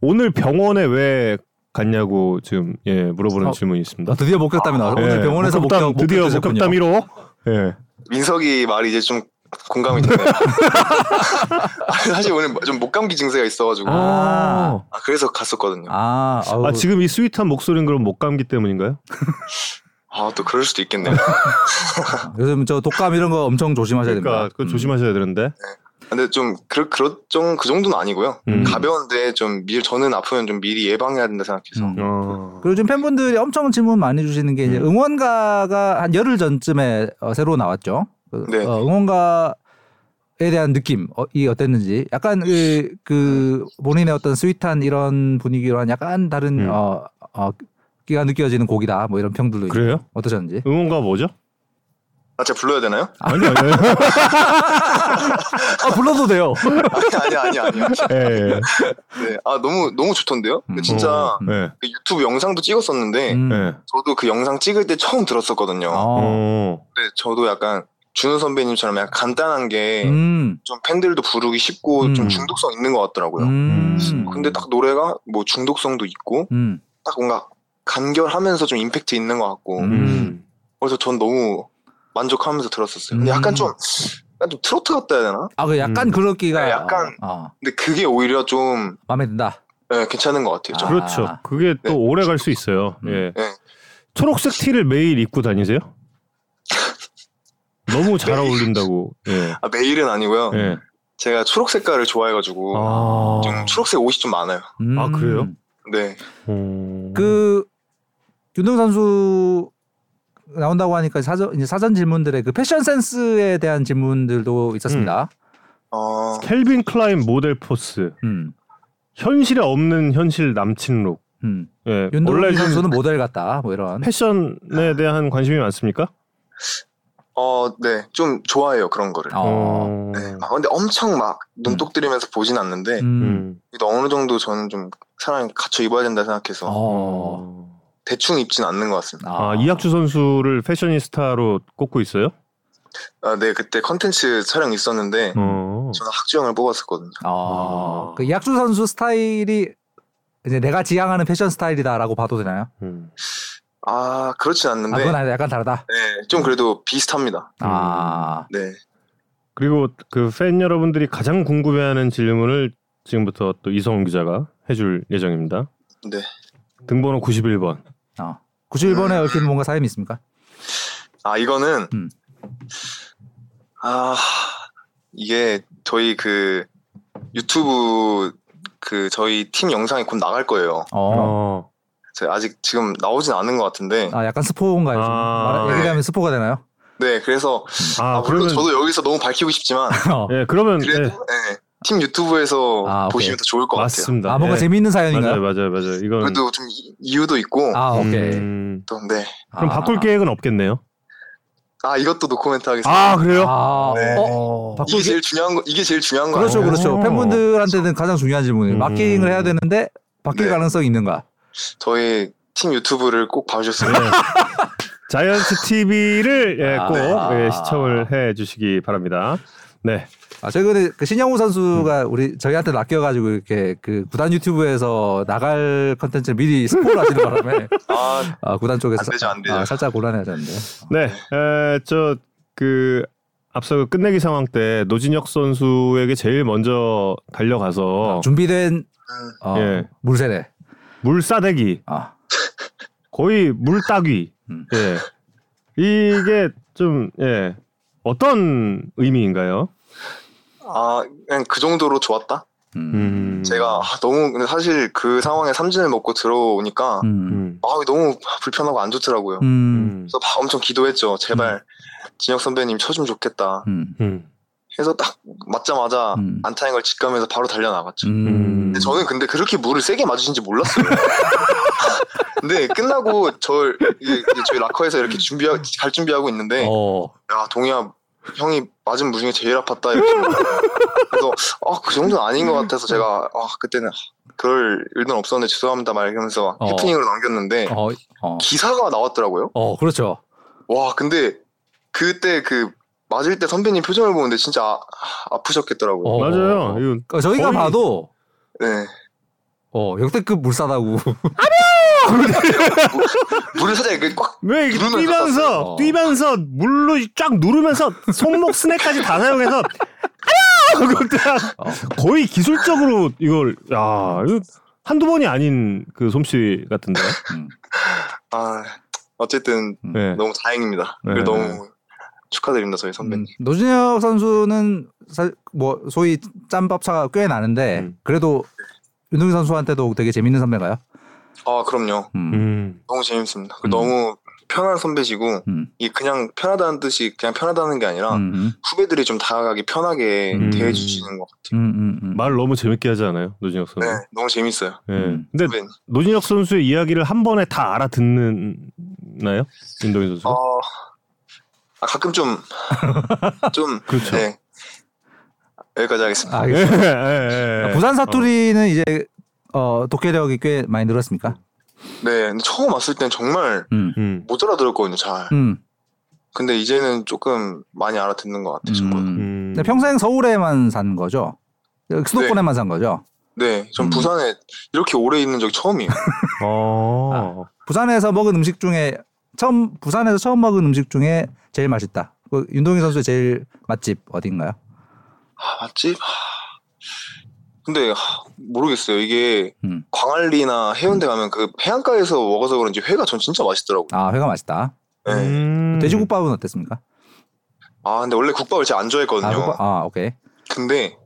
오늘 병원에 왜 갔냐고 지금 예 물어보는 어. 질문이 있습니다. 아, 드디어 목격담이 나왔어. 오늘 예, 병원에서 목격담, 목격 드디어. 목격담 1호. 예. 민석이 말이 이제 좀 공감이 되네요. 사실 오늘 좀 목감기 증세가 있어가지고 아, 아. 아, 그래서 갔었거든요. 아, 아, 지금 이 스윗한 목소리는 그럼 목감기 때문인가요? 아 또 그럴 수도 있겠네요. 요즘 저 독감 이런 거 엄청 조심하셔야 그러니까 됩니다. 그거 음. 조심하셔야 되는데. 근데 좀 그, 그렇 좀그 정도는 아니고요. 음. 가벼운데 좀 미, 저는 아프면 좀 미리 예방해야 된다 생각해서 음. 어. 그리고 요즘 팬분들이 엄청 질문 많이 주시는 게 이제 음. 응원가가 한 열흘 전쯤에 어, 새로 나왔죠. 그, 네. 어, 응원가 에 대한 느낌 어, 이 어땠는지 약간 그, 그 본인의 어떤 스윗한 이런 분위기로 한 약간 다른 음. 어, 어, 기가 느껴지는 곡이다 뭐 이런 평들도 있고 그래요? 어떠셨는지 응원가 뭐죠? 아 제가 불러야 되나요? 아니 아니. 아 불러도 돼요. 아니 아니 아니 아니. 예. 예. 네. 아 너무 너무 좋던데요. 음. 진짜 음. 예. 그 유튜브 영상도 찍었었는데 음. 예. 저도 그 영상 찍을 때 처음 들었었거든요. 어. 어. 근데 저도 약간 준호 선배님처럼 약간 간단한 게좀 음. 팬들도 부르기 쉽고 음. 좀 중독성 있는 것 같더라고요. 음. 근데 딱 노래가 뭐 중독성도 있고 음. 딱 뭔가 간결하면서 좀 임팩트 있는 것 같고 음. 그래서 전 너무 만족하면서 들었었어요. 근데 약간 음. 좀 약간 좀 트로트 같다 해야 되나? 아, 그 약간 음. 그렇기가 네, 약간- 어, 어, 근데 그게 오히려 좀 마음에 든다. 예, 괜찮은 것 같아요. 좀. 아. 그렇죠. 그게 또 네. 오래 갈 수 있어요. 음. 예. 네. 초록색 티를 매일 입고 다니세요? 너무 잘 매일. 어울린다고. 예. 아, 매일은 아니고요. 예. 제가 초록 색깔을 좋아해가지고 아. 좀 초록색 옷이 좀 많아요. 음. 아, 그래요? 네. 음. 그 윤동희 선수 나온다고 하니까 사전 이제 사전 질문들의 그 패션 센스에 대한 질문들도 있었습니다. 어, 캘빈 클라인 모델 force. 음. 현실에 없는 현실 남친 look. 음. 예. 윤동희 선수는 모델 같다. 뭐 이런. 패션에 대한 관심이 많습니까? 어, 네. 좀 좋아해요, 그런 거를. 어. 네. 막 근데 엄청 막 눈독 들이면서 보진 않는데 음. 음. 어느 정도 저는 좀 사람이 갖춰 입어야 된다 생각해서 어. 대충 입진 않는 것 같습니다. 아, 이학주 선수를 패셔니스타로 꼽고 있어요? 아, 네. 그때 컨텐츠 촬영 있었는데 어. 저는 학주형을 뽑았었거든요. 어. 아. 그 이학수 선수 스타일이 이제 내가 지향하는 패션 스타일이다라고 봐도 되나요? 음. 아, 그렇진 아, 않는데 그건 아니다. 약간 다르다. 네, 좀 그래도 비슷합니다. 아. 네. 그리고 그 팬 여러분들이 가장 궁금해하는 질문을 지금부터 또 이성훈 기자가 해줄 예정입니다. 네. 등번호 91번. 어. 91번에 얽힌 뭔가 사연이 있습니까? 아, 이거는 음. 아, 이게 저희 그 유튜브 그 저희 팀 영상이 곧 나갈 거예요. 어. 어. 제가 아직 지금 나오진 않은 것 같은데. 아, 약간 스포인가요? 좀? 아. 말- 얘기하면 스포가 되나요? 네, 그래서 아, 아, 물론 그러면 저도 여기서 너무 밝히고 싶지만 어. 예, 그러면 그래도 예, 네, 팀 유튜브에서 아. 보시면 더 좋을 것 같아요. 맞습니다. 아, 뭔가 예. 재미있는 사연인가요? 맞아요, 맞아요, 맞아요. 이건 그래도 좀 이- 이유도 있고 아, 오케이. 음, 또 네. 그럼 아. 바꿀 계획은 없겠네요. 아 이것도 노코멘트 하겠습니다. 아, 그래요? 아, 네. 어, 바꿀 이게 게 제일 중요한 거 이게 제일 중요한 거 그렇죠, 아니에요? 그렇죠. 오. 팬분들한테는 가장 중요한 질문이에요. 음. 마킹을 해야 되는데 바뀔 네. 가능성이 있는가? 저희 팀 유튜브를 꼭 봐주셨으면 네. 자이언트 TV를 예, 아. 꼭 아. 예, 시청을 해 주시기 바랍니다. 네. 아, 최근에 그 신영우 선수가 음. 우리 저희한테 낚여가지고 이렇게 그 구단 유튜브에서 나갈 컨텐츠를 미리 스포를 하시는 바람에 아 아, 구단 쪽에서 안 되죠, 안 되죠. 아, 살짝 곤란해졌는데. 네. 에, 저그 앞서 그 끝내기 상황 때 노진혁 선수에게 제일 먼저 달려가서 준비된 음, 어, 예. 물세례. 물 싸대기 아, 거의 물 따귀. 음. 예. 이게 좀 예. 어떤 의미인가요? 아 그냥 그 정도로 좋았다. 음. 음. 제가 아, 너무 근데 사실 그 상황에 삼진을 먹고 들어오니까 음. 음. 아 너무 불편하고 안 좋더라고요. 음. 음. 그래서 막 엄청 기도했죠. 제발 진혁 선배님 쳐주면 좋겠다. 음. 음. 해서 딱 맞자마자 음. 안타인 걸 직감해서 바로 달려 나갔죠. 음. 근데 저는 근데 그렇게 물을 세게 맞으신지 몰랐어요. 근데 끝나고 저 저희 라커에서 이렇게 준비 갈 준비하고 있는데 어. 야 동희야 형이 맞은 물 중에 제일 아팠다 이렇게 그래서 아 그 정도는 아닌 것 같아서 제가 아 그때는 그럴 일은 없었는데 죄송합니다 막 이러면서 어. 해프닝으로 남겼는데 어. 어. 기사가 나왔더라고요. 어, 그렇죠. 와 근데 그때 그 맞을 때 선배님 표정을 보는데 진짜 아, 아프셨겠더라고요. 어. 맞아요. 이거 어, 저희가 거의- 봐도 네. 어, 역대급 물싸다고. 물을 살짝 이렇게 꽉왜 이렇게 누르면서 뛰면서 땄어요. 뛰면서 물로 쫙 누르면서 손목 스냅까지 다 사용해서 어. 거의 기술적으로 이걸 야 이거 한두 번이 아닌 그 솜씨 같은데. 아 어쨌든 네. 너무 다행입니다. 네. 그리고 너무 축하드립니다 저희 선배님. 음, 노준혁 선수는 사, 뭐 소위 짬밥 차가 꽤 나는데 음. 그래도 윤동희 선수한테도 되게 재밌는 선배가요. 아 그럼요. 음. 음. 너무 재밌습니다. 음. 너무 편한 선배시고 음. 이 그냥 편하다는 뜻이 그냥 편하다는 게 아니라 음. 후배들이 좀 다가가기 편하게 음. 대해 주시는 것 같아요. 음. 음. 음. 말 너무 재밌게 하지 않아요, 노진혁 선수? 네, 너무 재밌어요. 예. 음. 근데 선배님. 노진혁 선수의 이야기를 한 번에 다 알아듣나요, 윤동희 선수? 어, 아, 가끔 좀, 좀, 그렇죠. 네. 여기까지 하겠습니다. 아, 예, 알겠습니다. 예, 예. 부산 사투리는 이제 어, 독해력이 꽤 많이 늘었습니까? 네, 처음 왔을 땐 정말 음. 음. 못 알아들었거든요, 잘. 음. 근데 이제는 조금 많이 알아듣는 것 같아요, 저보다. 음. 음. 근데 평생 서울에만 산 거죠? 수도권에만 산 거죠? 네, 전 음. 부산에 이렇게 오래 있는 적이 처음이에요. 어. 부산에서 먹은 음식 중에 처음 부산에서 처음 먹은 음식 중에 제일 맛있다. 그 윤동희 선수의 제일 맛집 어딘가요? 아, 맞지? 하, 근데 하, 모르겠어요. 이게 음. 광안리나 해운대 가면 그 해안가에서 먹어서 그런지 회가 전 진짜 맛있더라고요. 아 회가 맛있다. 네. 음. 돼지국밥은 어땠습니까? 아, 근데 원래 국밥을 제가 안 좋아했거든요. 아, 국밥? 아 오케이. 근데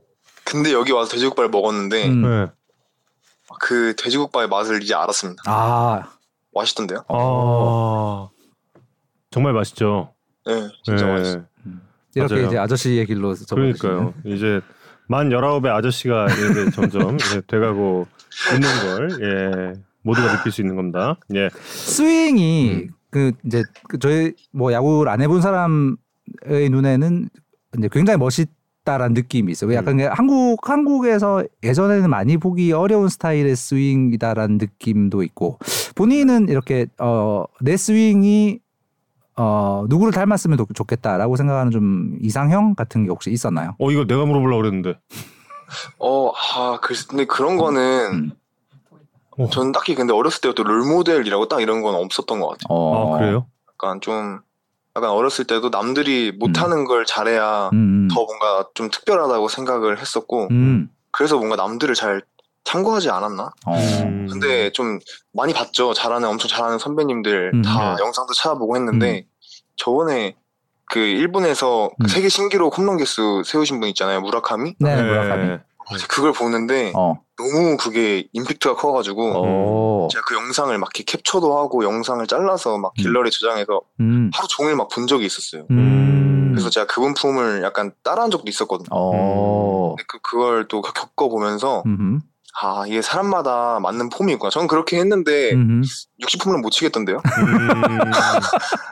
근데 여기 와서 돼지국밥을 먹었는데 음. 네. 그 돼지국밥의 맛을 이제 알았습니다. 아 맛있던데요? 아. 정말 맛있죠. 네, 진짜 예. 맛있어요. 이렇게 맞아요. 이제 아저씨의 길로 접어드시는. 그러니까요. 이제 만 열아홉의 아저씨가 이제 점점 이제 돼가고 있는 걸 예. 모두가 느낄 수 있는 겁니다. 예. 스윙이 음. 그 이제 그 저희 뭐 야구를 안 해본 사람의 눈에는 이제 굉장히 멋있 다라는 느낌이 있어요. 음. 약간 그냥 한국 한국에서 예전에는 많이 보기 어려운 스타일의 스윙이다라는 느낌도 있고 본인은 이렇게 어 내 스윙이 어 누구를 닮았으면 좋- 좋겠다라고 생각하는 좀 이상형 같은 게 혹시 있었나요? 어 이거 내가 물어보려고 그랬는데. 어, 아, 글 근데 그런 거는 음. 어. 저는 딱히 근데 어렸을 때부터 롤모델이라고 딱 이런 건 없었던 것 같아요. 어 아 그래요? 약간 좀 약간 어렸을 때도 남들이 못하는 걸 잘해야 음, 음. 더 뭔가 좀 특별하다고 생각을 했었고 음. 그래서 뭔가 남들을 잘 참고하지 않았나? 어. 음. 근데 좀 많이 봤죠. 잘하는 엄청 잘하는 선배님들 음. 다 네. 영상도 찾아보고 했는데 저번에 그 일본에서 그 음. 세계 신기록 홈런 개수 세우신 분 있잖아요. 무라카미. 네, 무라카미. 그걸 보는데 어. 너무 그게 임팩트가 커가지고 어. 제가 그 영상을 막 이렇게 캡처도 하고 영상을 잘라서 막 길러리 저장해서 음. 하루 종일 막 본 적이 있었어요. 음. 그래서 제가 그분 품을 약간 따라한 적도 있었거든요. 어. 근데 그 그걸 또 겪어보면서 음. 아 이게 사람마다 맞는 폼이 있구나. 저는 그렇게 했는데 음. 60홈런 못 치겠던데요. 음.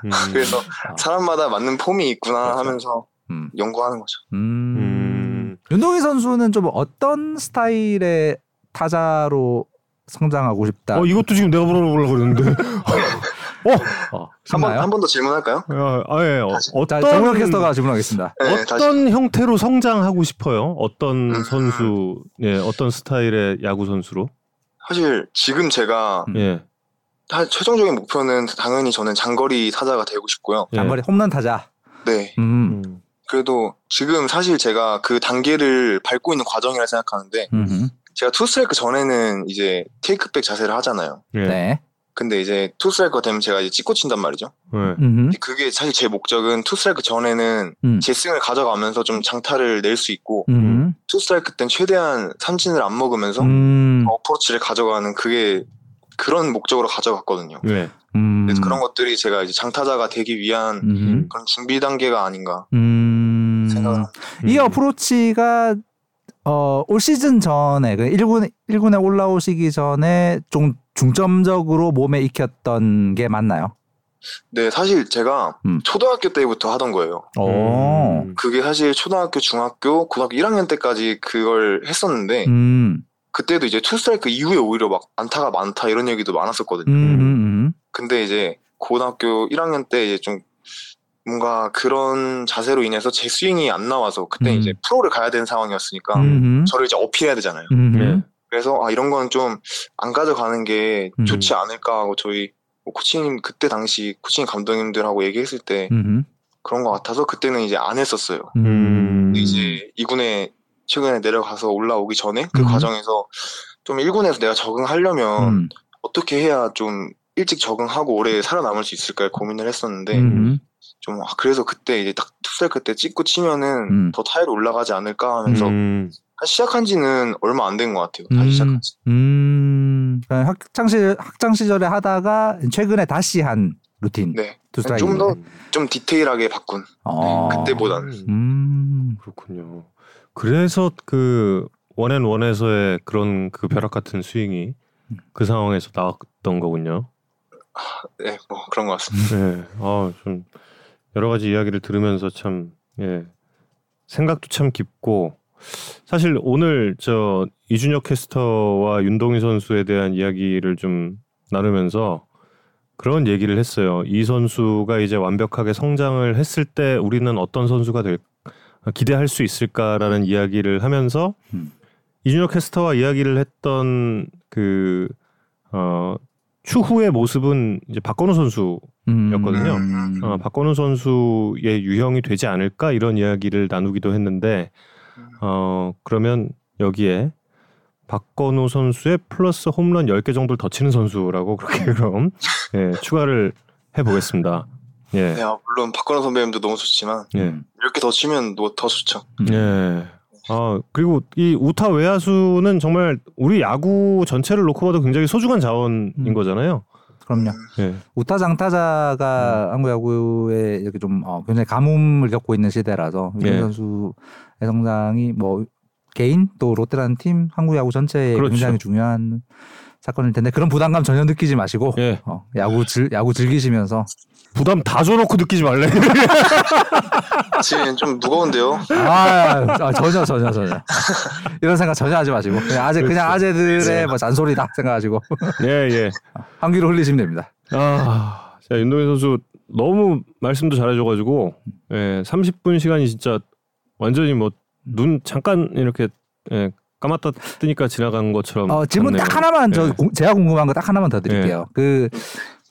음. 그래서 아. 사람마다 맞는 폼이 있구나 맞아. 하면서 음. 연구하는 거죠. 음. 음. 윤동희 선수는 좀 어떤 스타일의 타자로 성장하고 싶다. 어 이것도 지금 내가 물어보려고 그랬는데. 어. 어, 한번 쉽나요? 한번 더 질문할까요? 아, 아, 예. 어, 자, 어떤 정우영 캐스터가 질문하겠습니다. 네, 다시. 어떤 형태로 성장하고 싶어요? 어떤 음. 선수, 예, 어떤 스타일의 야구 선수로? 사실 지금 제가 음. 예. 하- 최종적인 목표는 당연히 저는 장거리 타자가 되고 싶고요. 예. 장거리 홈런 타자. 네. 음. 음. 그래도 지금 사실 제가 그 단계를 밟고 있는 과정이라 생각하는데 음. 제가 투 스트라이크 전에는 이제 take back 자세를 하잖아요. 예. 네. 근데 이제 투스트라이크 되면 제가 이제 찍고 친단 말이죠. 예. 음. 그게 사실 제 목적은 투스트라이크 전에는 음. 제 스윙을 가져가면서 좀 장타를 낼 수 있고 음. 투스트라이크 땐 최대한 삼진을 안 먹으면서 음. 어프로치를 가져가는 그게 그런 목적으로 가져갔거든요. 예. 음. 그래서 그런 것들이 제가 이제 장타자가 되기 위한 음. 그런 준비 단계가 아닌가 음. 생각을 합니다. 이 음. 어프로치가 어, 올 시즌 전에 그 1군 1군에 올라오시기 전에 좀 중점적으로 몸에 익혔던 게 맞나요? 네, 사실 제가 음. 초등학교 때부터 하던 거예요. 오. 음. 그게 사실 초등학교, 중학교, 고등학교 1학년 때까지 그걸 했었는데 음. 그때도 이제 투스트라이크 이후에 오히려 막 안타가 많다 이런 얘기도 많았었거든요. 음. 음. 근데 이제 고등학교 1학년 때 이제 좀 뭔가 그런 자세로 인해서 제 스윙이 안 나와서 그때 음. 이제 프로를 가야 되는 상황이었으니까 음. 저를 이제 어필해야 되잖아요. 음. 예. 그래서 아 이런 거는 좀 안 가져가는 게 음. 좋지 않을까 하고 저희 뭐 코치님 그때 당시 코치님 감독님들하고 얘기했을 때 음. 그런 것 같아서 그때는 이제 안 했었어요. 음. 근데 이제 2군에 최근에 내려가서 올라오기 전에 그 음. 과정에서 좀 1군에서 내가 적응하려면 음. 어떻게 해야 좀 일찍 적응하고 오래 살아남을 수 있을까 고민을 했었는데 음. 좀 아, 그래서 그때 이제 딱 투살 그때 찍고 치면은 음. 더 타율이 올라가지 않을까 하면서 음. 한 시작한 지는 얼마 안 된 것 같아요. 다시 음. 시작한 지. 음. 그러니까 학창 시절 학창 시절에 하다가 최근에 다시 한 루틴. 네. 좀 더 좀 디테일하게 바꾼. 어. 그때보다는. 음. 그렇군요. 그래서 그 원앤 원에서의 그런 그 벼락 같은 스윙이 그 상황에서 나왔던 거군요. 네, 뭐 그런 것 같습니다. 네, 아 좀 여러 가지 이야기를 들으면서 참 예, 생각도 참 깊고 사실 오늘 저 이준혁 캐스터와 윤동희 선수에 대한 이야기를 좀 나누면서 그런 얘기를 했어요. 이 선수가 이제 완벽하게 성장을 했을 때 우리는 어떤 선수가 될 기대할 수 있을까라는 이야기를 하면서 음. 이준혁 캐스터와 이야기를 했던 그 어, 추후의 모습은 이제 박건우 선수 음. 였거든요. 음. 어, 박건우 선수의 유형이 되지 않을까 이런 이야기를 나누기도 했는데 어 그러면 여기에 박건우 선수의 플러스 홈런 10개 정도를 더 치는 선수라고 그렇게 그럼 예, 추가를 해 보겠습니다. 예. 네, 아, 물론 박건호 선배님도 너무 좋지만 예. 이렇게 더 치면 또더 좋죠. 예. 아, 그리고 이 우타 외야수는 정말 우리 야구 전체를 놓고 봐도 굉장히 소중한 자원인 음. 거잖아요. 그럼요. 예. 우타 장타자가 한국 야구에 이렇게 좀 어, 굉장히 가뭄을 겪고 있는 시대라서 윤 예. 선수의 성장이 뭐 개인 또 롯데라는 팀 한국 야구 전체에 그렇죠. 굉장히 중요한 사건일 텐데 그런 부담감 전혀 느끼지 마시고 예. 어, 야구 즐 야구 즐기시면서 부담 다 줘놓고 느끼지 말래. 지금 좀 무거운데요. 아, 아, 전혀 전혀 전혀 이런 생각 전혀 하지 마시고 그냥 아재 그냥 그렇죠. 아재들의 뭐 잔소리다 생각하시고 예, 예. 한 귀로 흘리시면 됩니다. 아, 자, 윤동현 선수 너무 말씀도 잘해줘가지고, 예, 30분 시간이 진짜 완전히 뭐 눈 잠깐 이렇게 예, 감았다 뜨니까 지나간 것처럼. 어, 질문 같네요. 딱 하나만 저 예. 구- 제가 궁금한 거 딱 하나만 더 드릴게요. 그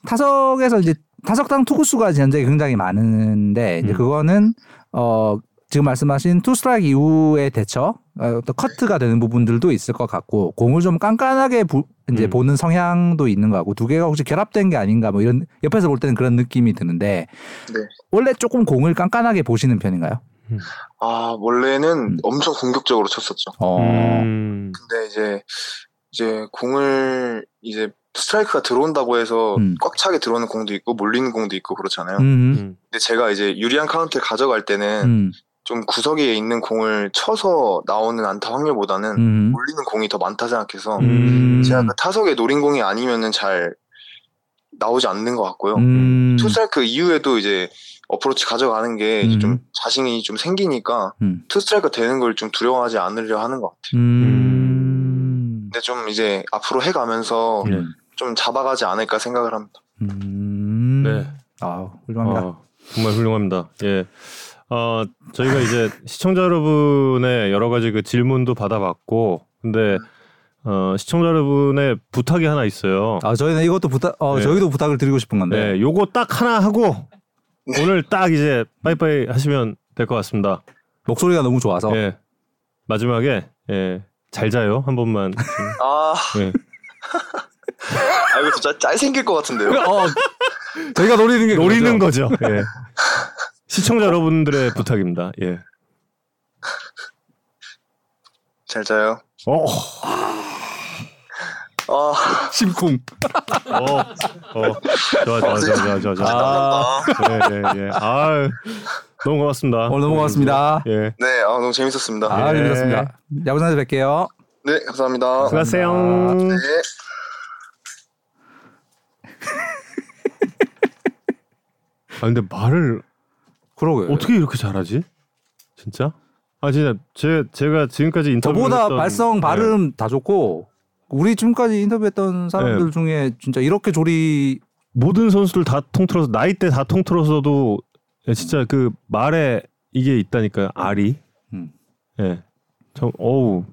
타석에서 이제 타석당 투구수가 현재 굉장히 많은데 이제 음. 그거는 어 지금 말씀하신 투 스트라이크 이후의 대처 어, 또 커트가 되는 부분들도 있을 것 같고 공을 좀 깐깐하게 부- 이제 음. 보는 성향도 있는 것 같고 두 개가 혹시 결합된 게 아닌가 뭐 이런 옆에서 볼 때는 그런 느낌이 드는데 네. 원래 조금 공을 깐깐하게 보시는 편인가요? 아 원래는 음. 엄청 공격적으로 쳤었죠. 어. 음, 근데 이제 이제 공을 이제 스트라이크가 들어온다고 해서 음. 꽉 차게 들어오는 공도 있고 몰리는 공도 있고 그렇잖아요. 음. 음, 근데 제가 이제 유리한 카운트를 가져갈 때는 음. 좀 구석에 있는 공을 쳐서 나오는 안타 확률보다는 음. 몰리는 공이 더 많다 생각해서 음. 제가 그 타석에 노린 공이 아니면은 잘 나오지 않는 것 같고요. 음. 투스트라이크 이후에도 이제 어프로치 가져가는 게 이제 음. 좀 자신이 좀 생기니까 음. 투스트라이크 되는 걸 좀 두려워하지 않으려 하는 것 같아요. 음. 근데 좀 이제 앞으로 해가면서 예. 좀 잡아가지 않을까 생각을 합니다. 음. 네. 아, 훌륭합니다. 어, 정말 훌륭합니다. 예. 어, 저희가 이제 시청자 여러분의 여러 가지 그 질문도 받아봤고, 근데 어, 시청자 여러분의 부탁이 하나 있어요. 아, 저희는 이것도 부탁, 어, 네. 저희도 부탁을 드리고 싶은 건데. 네, 요거 딱 하나 하고 오늘 딱 이제 빠이빠이 하시면 될 것 같습니다. 목소리가 너무 좋아서. 예. 마지막에 예. 잘 자요 한 번만. 아, 예. 아 이거 진짜 짤 생길 것 같은데요. 어, 저희가 노리는 게 노리는. 거죠. 예. 시청자 여러분들의 부탁입니다. 예. 잘 자요. 어, 아, 심쿵. 어, 어, 좋아, 좋아, 좋아, 좋아, 좋아, 좋아. 아, 예, 예, 예. 아, 너무 고맙습니다. 오늘 너무 고맙습니다. 예. 네, 아, 너무 재밌었습니다. 아, 예. 재밌었습니다. 야구장에서 뵐게요. 네, 감사합니다. 수고하세요. 네. 아, 근데 말을 그러게. 어떻게 이렇게 잘하지? 진짜? 아, 진짜 제 제가 지금까지 인터뷰 저보다 발성, 발음 다 좋고 우리 지금까지 인터뷰했던 사람들 네. 중에 진짜 이렇게 조리 모든 선수들 다 통틀어서 나이대 다 통틀어서도 진짜 그 말에 이게 있다니까요. 알이. 음. 예. 저 어우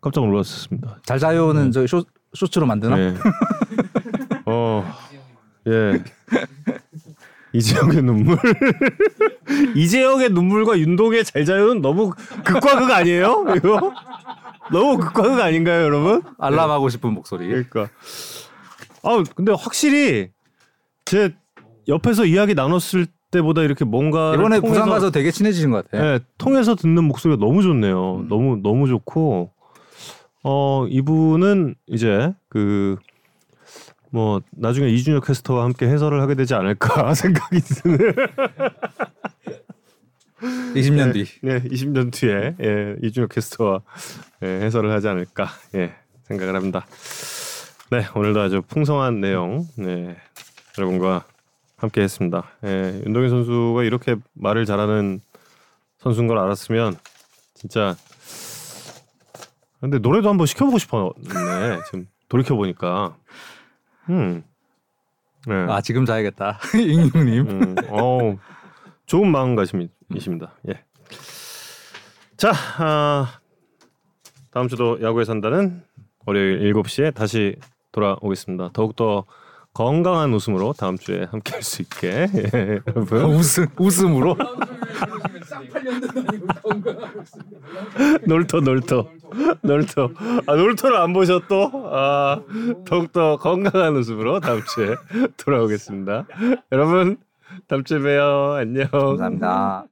깜짝 놀랐습니다. 잘 자요는 저 쇼, 쇼츠로 만드나? 네. 어, 예. 이재영의 눈물. 이재영의 눈물과 윤동의 잘 자요는 너무 극과 극 아니에요? 이거 너무 극과 극 아닌가요, 여러분? 알람하고 싶은 목소리. 그러니까. 아 근데 확실히 제 옆에서 이야기 나눴을 때보다 이렇게 뭔가 이번에 부산 가서 되게 친해지신 것 같아요. 네, 통해서 듣는 목소리가 너무 좋네요. 음. 너무 너무 좋고 어 이분은 이제 그 뭐 나중에 이준혁 캐스터와 함께 해설을 하게 되지 않을까 생각이 드는 20년 뒤. 네, 20년 뒤에 예, 이준혁 캐스터와 예, 해설을 하지 않을까 예, 생각을 합니다. 네, 오늘도 아주 풍성한 내용 네, 여러분과 함께 했습니다. 예, 윤동현 선수가 이렇게 말을 잘하는 선수인 걸 알았으면 진짜 근데 노래도 한번 시켜보고 싶었네. 지금 돌이켜 보니까, 음, 네, 아 지금 자야겠다. 잉님님. 음, 어 좋은 마음가짐이십니다. 예. 자, 아, 다음 주도 야구에 산다는 월요일 7시에 다시 돌아오겠습니다. 더욱더 건강한 웃음으로 다음 주에 함께 할 수 있게 예, 여러분 웃음 웃음으로. 놀토 놀토 놀토 아 놀토를 안 보셨또 아 더욱더 건강한 웃음으로 다음 주에 돌아오겠습니다. 여러분 다음 주에 봬요. 안녕. 감사합니다.